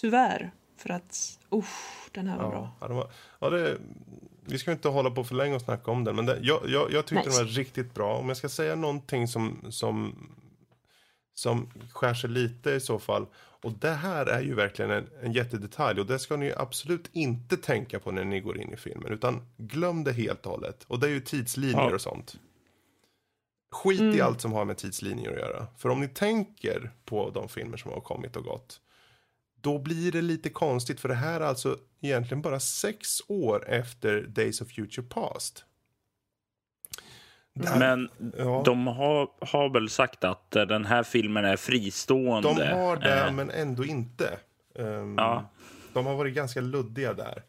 Tyvärr. För att, usch, den här var Ja, bra. ja, det var, ja det, vi ska inte hålla på för länge och snacka om den, men det, jag, jag, jag tyckte Nej. den var riktigt bra. Om jag ska säga någonting som, som, som skär sig lite i så fall. Och det här är ju verkligen en, en jättedetalj och det ska ni absolut inte tänka på när ni går in i filmen. Utan glöm det helt och hållet. Och det är ju tidslinjer Ja. och sånt. Skit i Mm. allt som har med tidslinjer att göra. För om ni tänker på de filmer som har kommit och gått. Då blir det lite konstigt för det här är alltså egentligen bara sex år efter Days of Future Past. Där- Men ja, de har, har väl sagt att eh, den här filmen är fristående. de har det Eh, men ändå inte. Ehm, Ja. De har varit ganska luddiga där.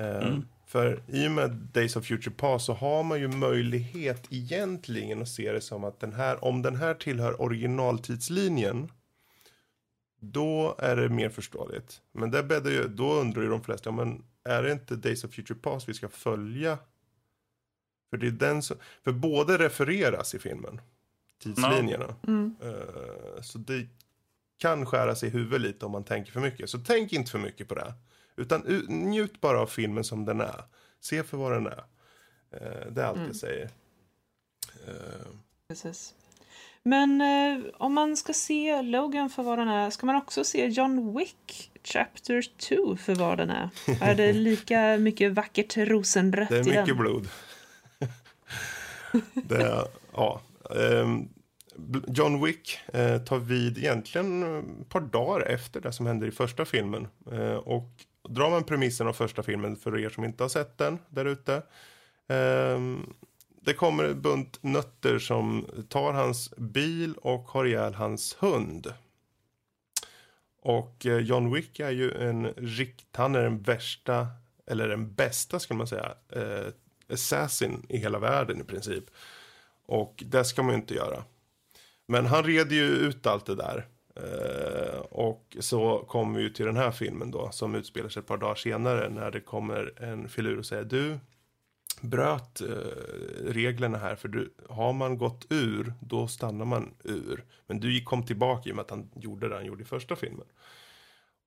Ehm, Mm. För i och med Days of Future Past så har man ju möjlighet egentligen att se det som att den här, om den här tillhör originaltidslinjen då är det mer förståeligt. Men det bäddar ju, då undrar ju de flesta, men är det inte Days of Future Past vi ska följa? För det är den som, för båda refereras i filmen. Tidslinjerna. Mm. Eh, så det kan skära sig i huvudet lite om man tänker för mycket. Så tänk inte för mycket på det. Utan njut bara av filmen som den är. Se för vad den är. Eh, det är allt Mm. jag säger. Eh, Precis. Men eh, om man ska se Logan för vad den är, ska man också se John Wick Chapter 2 för vad den är? är det lika mycket vackert rosenrött det är i den? mycket blod. det är, ja. Bl- John Wick eh, tar vid egentligen eh, ett par dagar efter det som händer i första filmen. Eh, och drar man premissen av första filmen för er som inte har sett den där ute. ehm, det kommer en bunt nötter som tar hans bil och har ihjäl hans hund. Och eh, John Wick är ju en rikt... Han är den värsta, eller den bästa skulle man säga, eh, assassin i hela världen i princip. Och det ska man ju inte göra. Men han reder ju ut allt det där. Eh, och så kommer vi till den här filmen då, som utspelar sig ett par dagar senare, när det kommer en filur och säger du bröt eh, reglerna här, för du, har man gått ur, då stannar man ur. Men du kom tillbaka i och med att han gjorde det han gjorde i första filmen.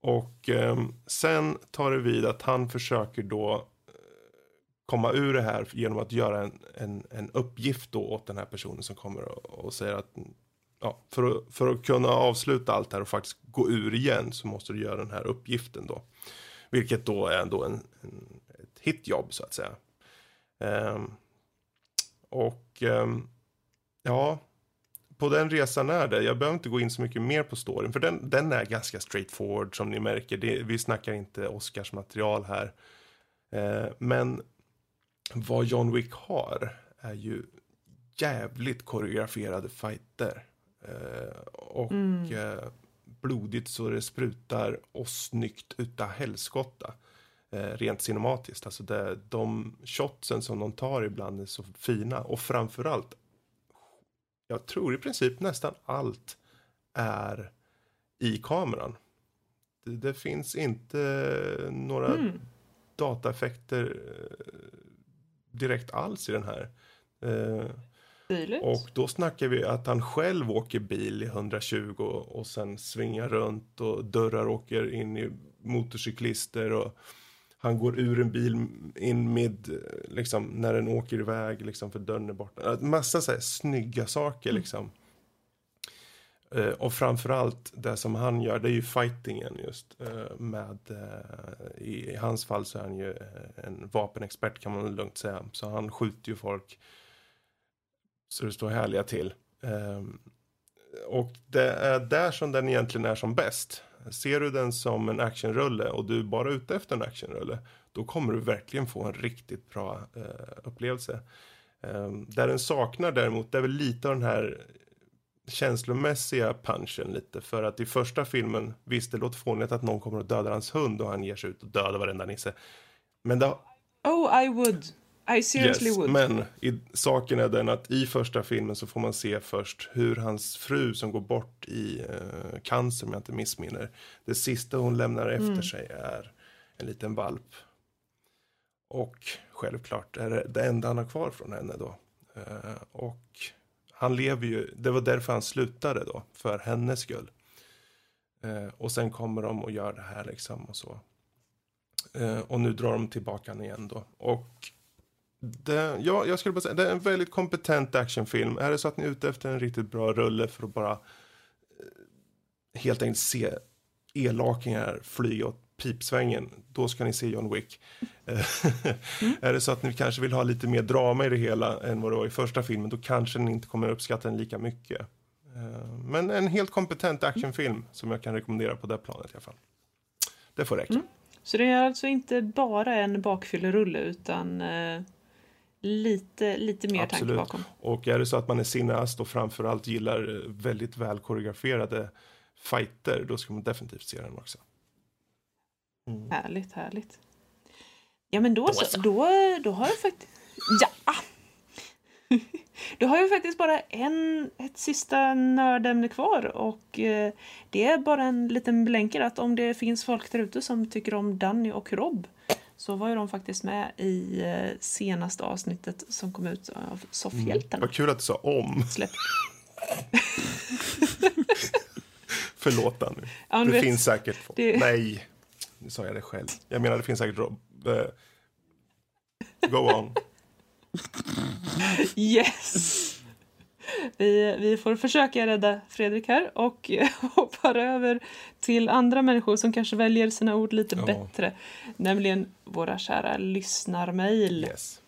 Och eh, sen tar det vid att han försöker då eh, komma ur det här genom att göra en, en, en uppgift då åt den här personen som kommer och, och säger att ja, för, att, för att kunna avsluta allt här och faktiskt gå ur igen så måste du göra den här uppgiften då. Vilket då är ändå en, en, ett hitjobb så att säga. Um, och um, ja, på den resan är det. Jag behöver inte gå in så mycket mer på storyn, för den, den är ganska straightforward som ni märker. Det, vi snackar inte Oscars material här. Uh, men vad John Wick har är ju jävligt koreograferade fighter. Uh, och mm. uh, blodigt så det sprutar och snyggt utav helskotta eh, rent cinematiskt. Alltså det, de shotsen som de tar ibland är så fina och framförallt, jag tror i princip nästan allt är i kameran. Det, det finns inte några mm. dataeffekter eh, direkt alls i den här. Eh, och då snackar vi att han själv åker bil i 120 och sen svingar runt och dörrar åker in i motorcyklister och han går ur en bil in med, liksom, när den åker iväg, liksom, för dörren är borta. Massa så här, snygga saker, mm. liksom. Uh, och framförallt det som han gör, det är ju fightingen just. Uh, med, i, i, hans fall så är han ju en vapenexpert kan man lugnt säga. Så han skjuter ju folk så det står härliga till. Ehm, och det är där som den egentligen är som bäst. Ser du den som en actionrulle och du är bara ute efter en actionrulle, då kommer du verkligen få en riktigt bra eh, upplevelse. Ehm, där den saknar däremot, det är väl lite av den här känslomässiga punchen lite. För att i första filmen, visst det låter fånigt att någon kommer att döda hans hund och han ger sig ut och dödar varenda nisse. Men det... Oh, I would. I seriously yes, would. Men i, saken är den att i första filmen så får man se först hur hans fru som går bort i eh, cancer, om jag inte missminner. Det sista hon lämnar efter mm. sig är en liten valp. Och självklart är det det enda han har kvar från henne då. Eh, och han lever ju, det var därför han slutade då, för hennes skull. Eh, och sen kommer de och gör det här liksom och så. Eh, och nu drar de tillbaka han igen då. Och det, ja, jag skulle bara säga, det är en väldigt kompetent actionfilm. Är det så att ni är ute efter en riktigt bra rulle för att bara eh, helt enkelt se elakingar flyga åt pipsvängen, då ska ni se John Wick. mm. Är det så att ni kanske vill ha lite mer drama i det hela än vad det var i första filmen, då kanske ni inte kommer uppskatta den lika mycket. Eh, men en helt kompetent actionfilm som jag kan rekommendera på det planet i alla fall. Det får räcka. Mm. Så det är alltså inte bara en bakfyllerulle utan eh lite, lite mer Absolut. tanke bakom. Och är det så att man är cineast och framförallt gillar eh, väldigt väl koreograferade fighter, då ska man definitivt se den också. Mm. Härligt, härligt. Ja men då, då så, då, då har jag faktiskt... Ja! Då har jag faktiskt bara en, ett sista nördämne kvar och eh, det är bara en liten blänkare att om det finns folk där ute som tycker om Danny och Rob så var ju de faktiskt med i eh, senaste avsnittet som kom ut av Soffhjältarna. Mm. Vad kul att du sa om. Släpp. Förlåt Danny. Ja, det vet, finns säkert det... Nej, nu sa jag det själv. Jag menar det finns säkert Rob. Uh, go on. Yes! Vi, vi får försöka rädda Fredrik här och hoppar över till andra människor som kanske väljer sina ord lite ja. bättre. Nämligen våra kära lyssnarmail. Yes.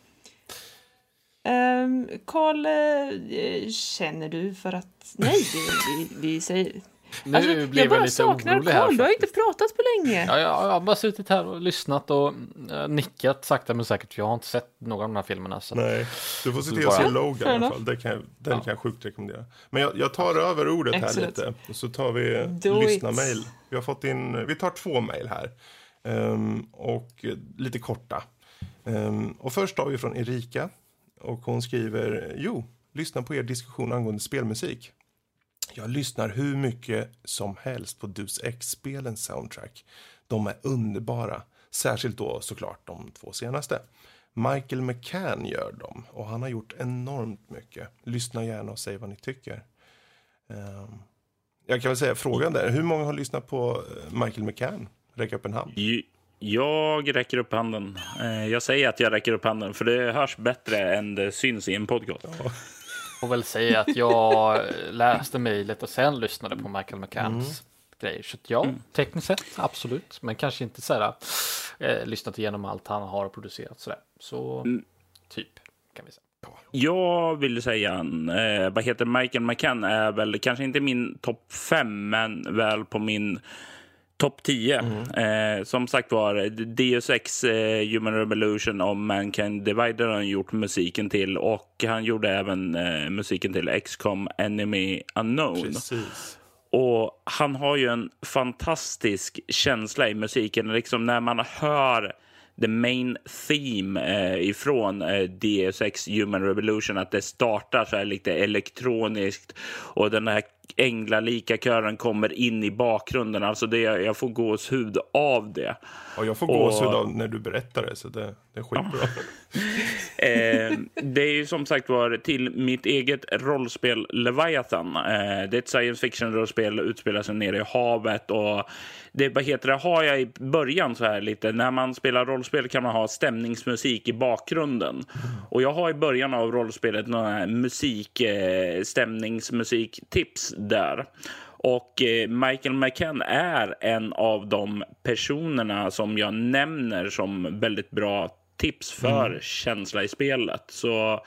Karl, um, känner du för att... Nej, vi, vi, vi, säger... Nu Alltså, blev jag bara lite saknar orolig här Karl, du har inte pratat på länge. Ja, jag, jag har bara suttit här och lyssnat och äh, nickat sakta men säkert. Jag har inte sett någon av de här filmerna. Så. Nej, du får se till att se Logan i alla fall. Det kan, jag- den Ja. kan jag sjukt rekommendera. Men jag, jag tar över ordet här Excellent. lite. Och så tar vi lyssna-mail. Vi har fått in, vi tar två mail här. Ehm, och eh, lite korta. Ehm, och först har vi från Erika. Och hon skriver, jo, lyssna på er diskussion angående spelmusik. Jag lyssnar hur mycket som helst på Deus Ex-spelens soundtrack. De är underbara. Särskilt då såklart de två senaste. Michael McCann gör dem och han har gjort enormt mycket. Lyssna gärna och säg vad ni tycker. Ehm, jag kan väl säga frågan där. Hur många har lyssnat på eh, Michael McCann? Räck upp en hand. Jag räcker upp handen. Eh, Jag säger att jag räcker upp handen, för det hörs bättre än det syns i en podcast. Får väl säga att jag läste mejlet och sen lyssnade på Michael McCanns Mm. grejer. Så ja, tekniskt sett absolut, men kanske inte så här eh, lyssnat igenom allt han har producerat sådär. Så Mm. typ kan vi säga. Jag vill säga, eh, vad heter Michael McCann är väl kanske inte min topp fem, men väl på min topp 10. Eh, som sagt var, Deus Ex eh, Human Revolution och Mankind Divided har han gjort musiken till och han gjorde även eh, musiken till XCOM Enemy Unknown. Precis. Och han har ju en fantastisk känsla i musiken. Liksom när man hör the main theme eh, ifrån eh, Deus Ex Human Revolution, att det startar så här lite elektroniskt och den här änglalika kören kommer in i bakgrunden. Alltså det, jag får gåshud av det. Och jag får Och- gåshud av när du berättar det, så det, det är skitbra. Eh, det är ju som sagt var till mitt eget rollspel Leviathan. Eh, det är ett science fiction-rollspel, utspelar sig nere i havet. Och det, vad heter det, har jag i början så här lite, när man spelar rollspel kan man ha stämningsmusik i bakgrunden. Och jag har i början av rollspelet några musik, eh, stämningsmusiktips där. Och eh, Michael McCann är en av de personerna som jag nämner som väldigt bra tips för känsla i spelet. Så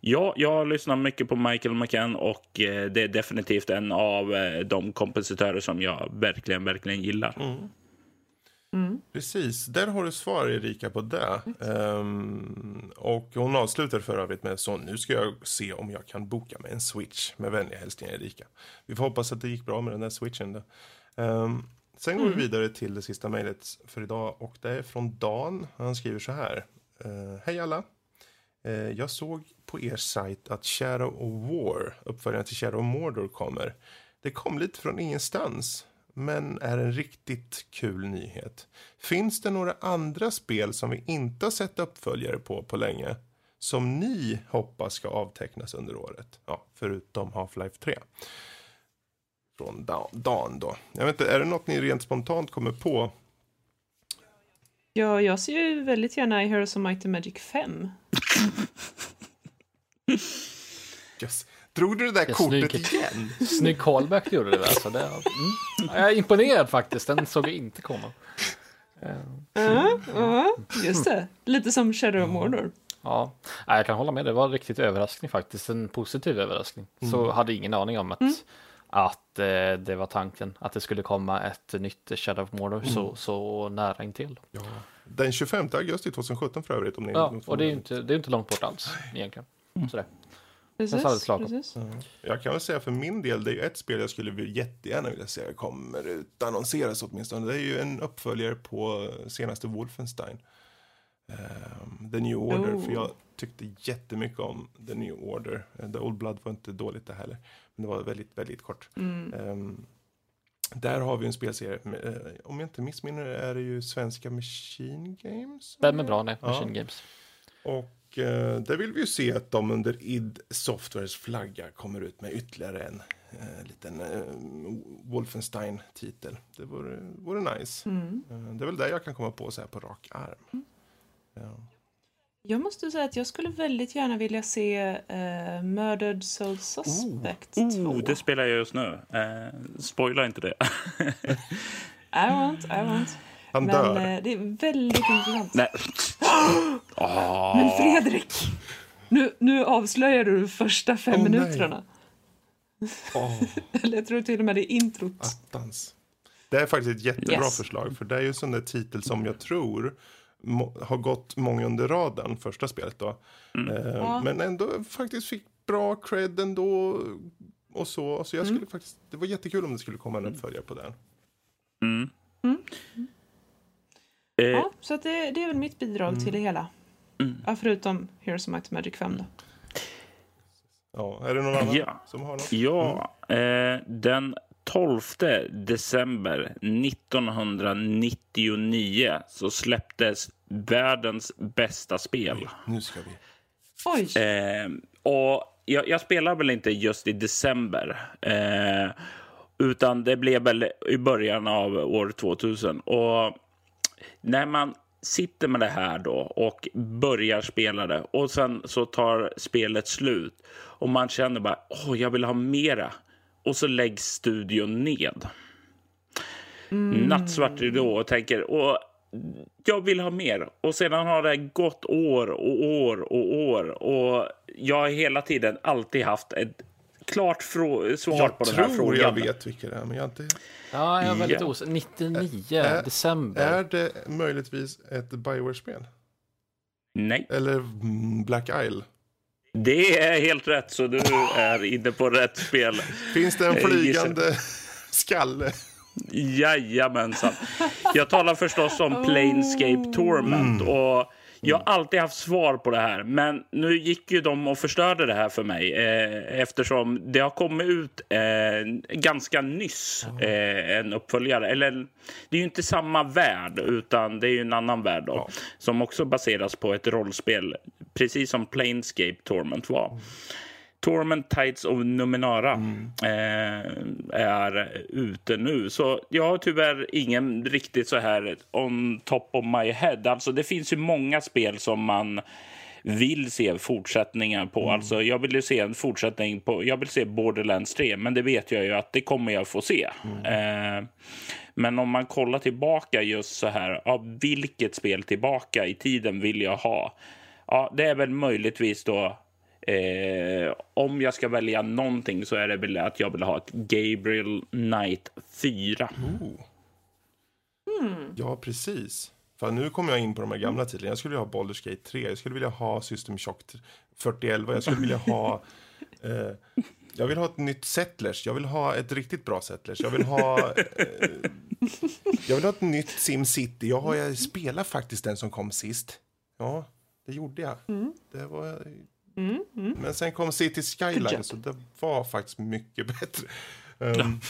ja, jag lyssnar mycket på Michael McCann och eh, det är definitivt en av eh, de kompositörer som jag verkligen, verkligen gillar. Precis, där har du svar Erika på det. Ehm, och hon avslutar för övrigt med så nu ska jag se om jag kan boka mig en switch. Med vänliga hälsningar Erika. Vi får hoppas att det gick bra med den där switchen då. Ehm, sen går vi vidare till det sista mejlet för idag och det är från Dan. Han skriver så här. Eh, Hej alla. Eh, jag såg på er sajt att Shadow of War, uppföljaren till Shadow of Mordor, kommer. Det kom lite från ingenstans, men är en riktigt kul nyhet. Finns det några andra spel som vi inte har sett uppföljare på på länge? Som ni hoppas ska avtecknas under året? Ja, förutom Half-Life 3. Från Dan- då. Jag vet inte, är det något ni rent spontant kommer på? Ja, jag ser ju väldigt gärna i Heroes of Might and Magic 5. Yes. Drog du det där kortet snyggt. igen? Snygg callback gjorde det där. Så det, mm. Jag är imponerad faktiskt, den såg jag inte komma. Ja, ja, just det. Lite som Shadow of Mordor. Ja, jag kan hålla med. Det var en riktigt överraskning faktiskt. En positiv överraskning. Så hade ingen aning om att, att eh, det var tanken. Att det skulle komma ett nytt Shadow of Mordor så, så nära intill. Ja. Den 25 augusti 2017 för övrigt. Om ni Ja, och det är ju inte, det är inte långt bort alls egentligen. Sådär. Precis, precis. Jag kan väl säga för min del, det är ju ett spel jag skulle vilja- jättegärna vilja se kommer ut, annonseras åtminstone. Det är ju en uppföljare på senaste Wolfenstein. Ehm, The New Order, Oh. för jag tyckte jättemycket om The New Order. The Old Blood var inte dåligt det heller, men det var väldigt, väldigt kort. Mm. Ehm, där har vi en spelserie, eh, om jag inte missminner det är det ju svenska Machine Games. Stämmer bra, nej. Ja. Machine Games. Och eh, där vill vi ju se att de under id Softwares flagga kommer ut med ytterligare en eh, liten eh, Wolfenstein-titel. Det vore, vore nice. Mm. Eh, det är väl det jag kan komma på så här på rak arm. Ja. Jag måste säga att jag skulle väldigt gärna vilja se uh, Murdered Soul Suspect 2. Oh, det spelar jag just nu. Eh, spoila inte det. I want, I want. Han Men dör. eh, det är väldigt intressant. Nej. Åh. Men Fredrik! Nu, nu avslöjar du de första fem nej. minuterna. Åh, Eller jag tror till och med det är introt. attans. Det är faktiskt ett jättebra Yes. förslag. För det är ju en sån där titel som jag tror har gått många under radarn, första spelet då. Eh, Ja. Men ändå faktiskt fick bra cred ändå. Och så. Så jag skulle faktiskt, det var jättekul om det skulle komma en uppföljare på den. Mm. Mm. Eh, Ja, så att det, det är väl mitt bidrag Mm. till det hela. Mm. Ja, förutom Heroes of Might and Magic 5 då. Ja, är det någon annan Ja. som har något? Ja, eh, den 12 december 1999 så släpptes världens bästa spel. Nu ska vi. Oj! Eh, och jag, jag spelar väl inte just i december. Eh, utan det blev väl i början av år 2000. Och när man sitter med det här då och börjar spela det och sen så tar spelet slut och man känner bara åh, jag vill ha mera. Och så läggs studion ned. Nattsvart ridå och tänker och jag vill ha mer. Och sedan har det gått år och år och år och jag har hela tiden alltid haft ett klart frå- svar Jag på den här tror frågan. jag vet vilka det är, men jag inte... Ja, jag är väldigt Ja. osäker. 99 Ä- december. Är det möjligtvis ett Bioware-spel? Nej, Eller mm, Black Isle? det är helt rätt så du är inne på rätt spel. Finns det en Eh, flygande skalle? Jajamensan. Jag talar förstås om Planescape Torment. Och jag har alltid haft svar på det här, men nu gick ju de och förstörde det här för mig eh, eftersom det har kommit ut eh, ganska nyss eh, en uppföljare. Eller det är ju inte samma värld, utan det är ju en annan värld då, som också baseras på ett rollspel, precis som Planescape Torment var. Torment Tides of Numenara eh, är ute nu. Så jag har tyvärr ingen riktigt så här on top of my head. Alltså det finns ju många spel som man vill se fortsättningar på. Alltså jag vill ju se en fortsättning på, jag vill se Borderlands 3, men det vet jag ju att det kommer jag få se. Eh, men om man kollar tillbaka just så här, ja, vilket spel tillbaka i tiden vill jag ha? Ja, det är väl möjligtvis då Eh, om jag ska välja någonting så är det väl att jag vill ha ett Gabriel Knight 4. Ja, precis. För nu kommer jag in på de här gamla titlarna. Jag skulle vilja ha Baldur's Gate 3. Jag skulle vilja ha System Shock 4011. Jag skulle vilja ha... Eh, jag vill ha ett nytt Settlers. Jag vill ha ett riktigt bra Settlers. Jag vill ha... Eh, jag vill ha ett nytt SimCity. Jag, har, jag spelar faktiskt den som kom sist. Ja, det gjorde jag. Det var... Men sen kom City Skyline, job. så det var faktiskt mycket bättre. Um,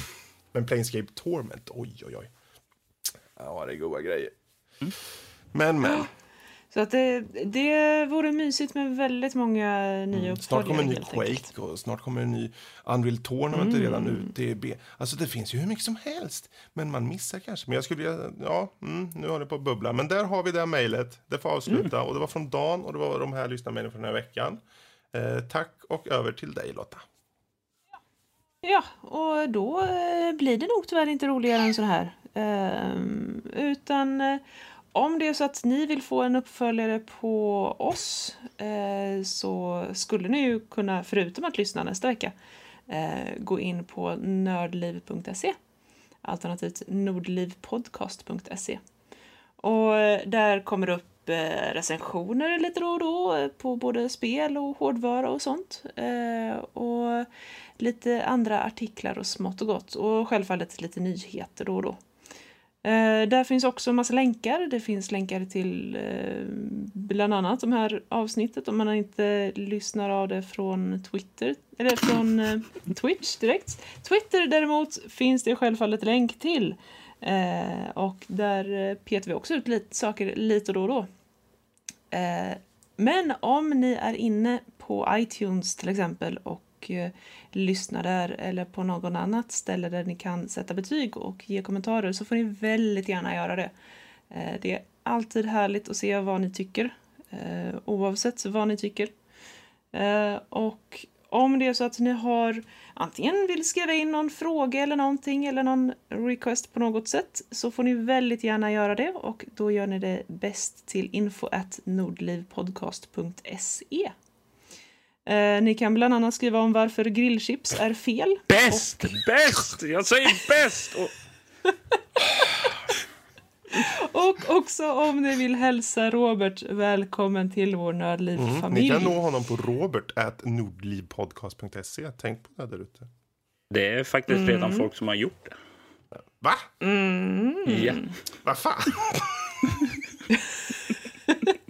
men Planescape Torment, oj, oj, oj. Ja, det är goda grejer. Men, men. Så att det, det vore mysigt med väldigt många nya Mm, Snart kommer en ny enkelt. Quake och snart kommer en ny Unreal Tournament är redan ute. i B. Alltså det finns ju hur mycket som helst. Men man missar kanske. Men jag skulle ja, mm, nu håller det på bubbla. Men där har vi det här mejlet. Det får avsluta. Och det var från Dan och det var de här lyssnarmejlen från den här veckan. Eh, tack och över till dig Lotta. Ja, och då eh, blir det nog tyvärr inte roligare än så här. Ehm, utan eh, om det är så att ni vill få en uppföljare på oss eh, så skulle ni ju kunna, förutom att lyssna nästa vecka, eh, gå in på nördliv.se alternativt nordlivpodcast.se. Och eh, där kommer det upp eh, recensioner lite då och då eh, på både spel och hårdvara och sånt. Eh, och lite andra artiklar och smått och gott. Och självfallet lite nyheter då och då. Eh, där finns också en massa länkar. Det finns länkar till eh, bland annat de här avsnittet om man inte lyssnar av det från Twitter eller från eh, Twitch direkt. Twitter däremot finns det självfallet länk till. Eh, och där eh, petar vi också ut lite saker lite då och då. Eh, men om ni är inne på iTunes till exempel och Eh, lyssna där eller på någon annat ställe där ni kan sätta betyg och ge kommentarer så får ni väldigt gärna göra det. Eh, det är alltid härligt att se vad ni tycker eh, oavsett vad ni tycker. Och om det är så att ni har antingen vill skriva in någon fråga eller någonting eller någon request på något sätt så får ni väldigt gärna göra det och då gör ni det bäst till info at nordlivpodcast.se. Eh, ni kan bland annat skriva om varför grillchips är fel. Bäst! Bäst! Jag säger bäst! Och, Och också om ni vill hälsa Robert välkommen till vår Mm. Ni Nördliv-familj. kan nå honom på robert.nordlivpodcast.se. Tänk på det där ute. det är faktiskt redan folk som har gjort det. Va? Ja. Vad fan?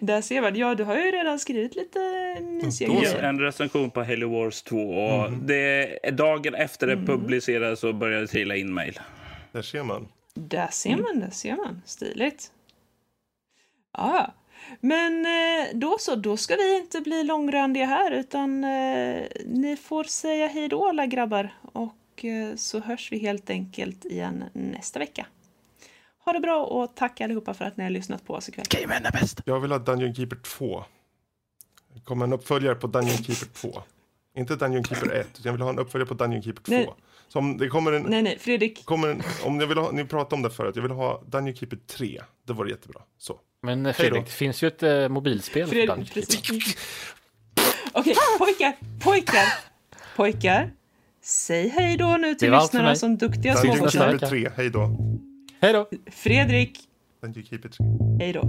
Där ser man. Ja, du har ju redan skrivit lite mysiga grejer. En recension på Halo Wars 2. Och det, dagen efter det publicerades så började det trilla in mejl. Där ser man. Där ser man, där ser man. Stiligt. Ja, men eh, då så, då ska vi inte bli långrandiga här utan eh, ni får säga hej då alla grabbar och eh, så hörs vi helt enkelt igen nästa vecka. Ha det bra och tack allihopa för att ni har lyssnat på oss ikväll. Gamen är bäst. Jag vill ha Dungeon Keeper 2. Det kommer en uppföljare på Dungeon Keeper 2. Inte Dungeon Keeper 1, utan jag vill ha en uppföljare på Dungeon Keeper 2. Nej. Så om det kommer en... Nej, nej, Fredrik. Kommer en om jag vill ha, ni pratade om det förut, jag vill ha Dungeon Keeper 3. Det var jättebra. Så. Men eh, Fredrik, det finns ju ett eh, mobilspel för Fredrik, Dungeon Keeper. Okej, pojkar, pojkar, pojkar. Säg hej då nu till för lyssnarna som duktiga Dungeon småfåglar. Keeper vecka. 3, hej då. Hej då! Fredrik, Dungeon Keeper 3. hej då.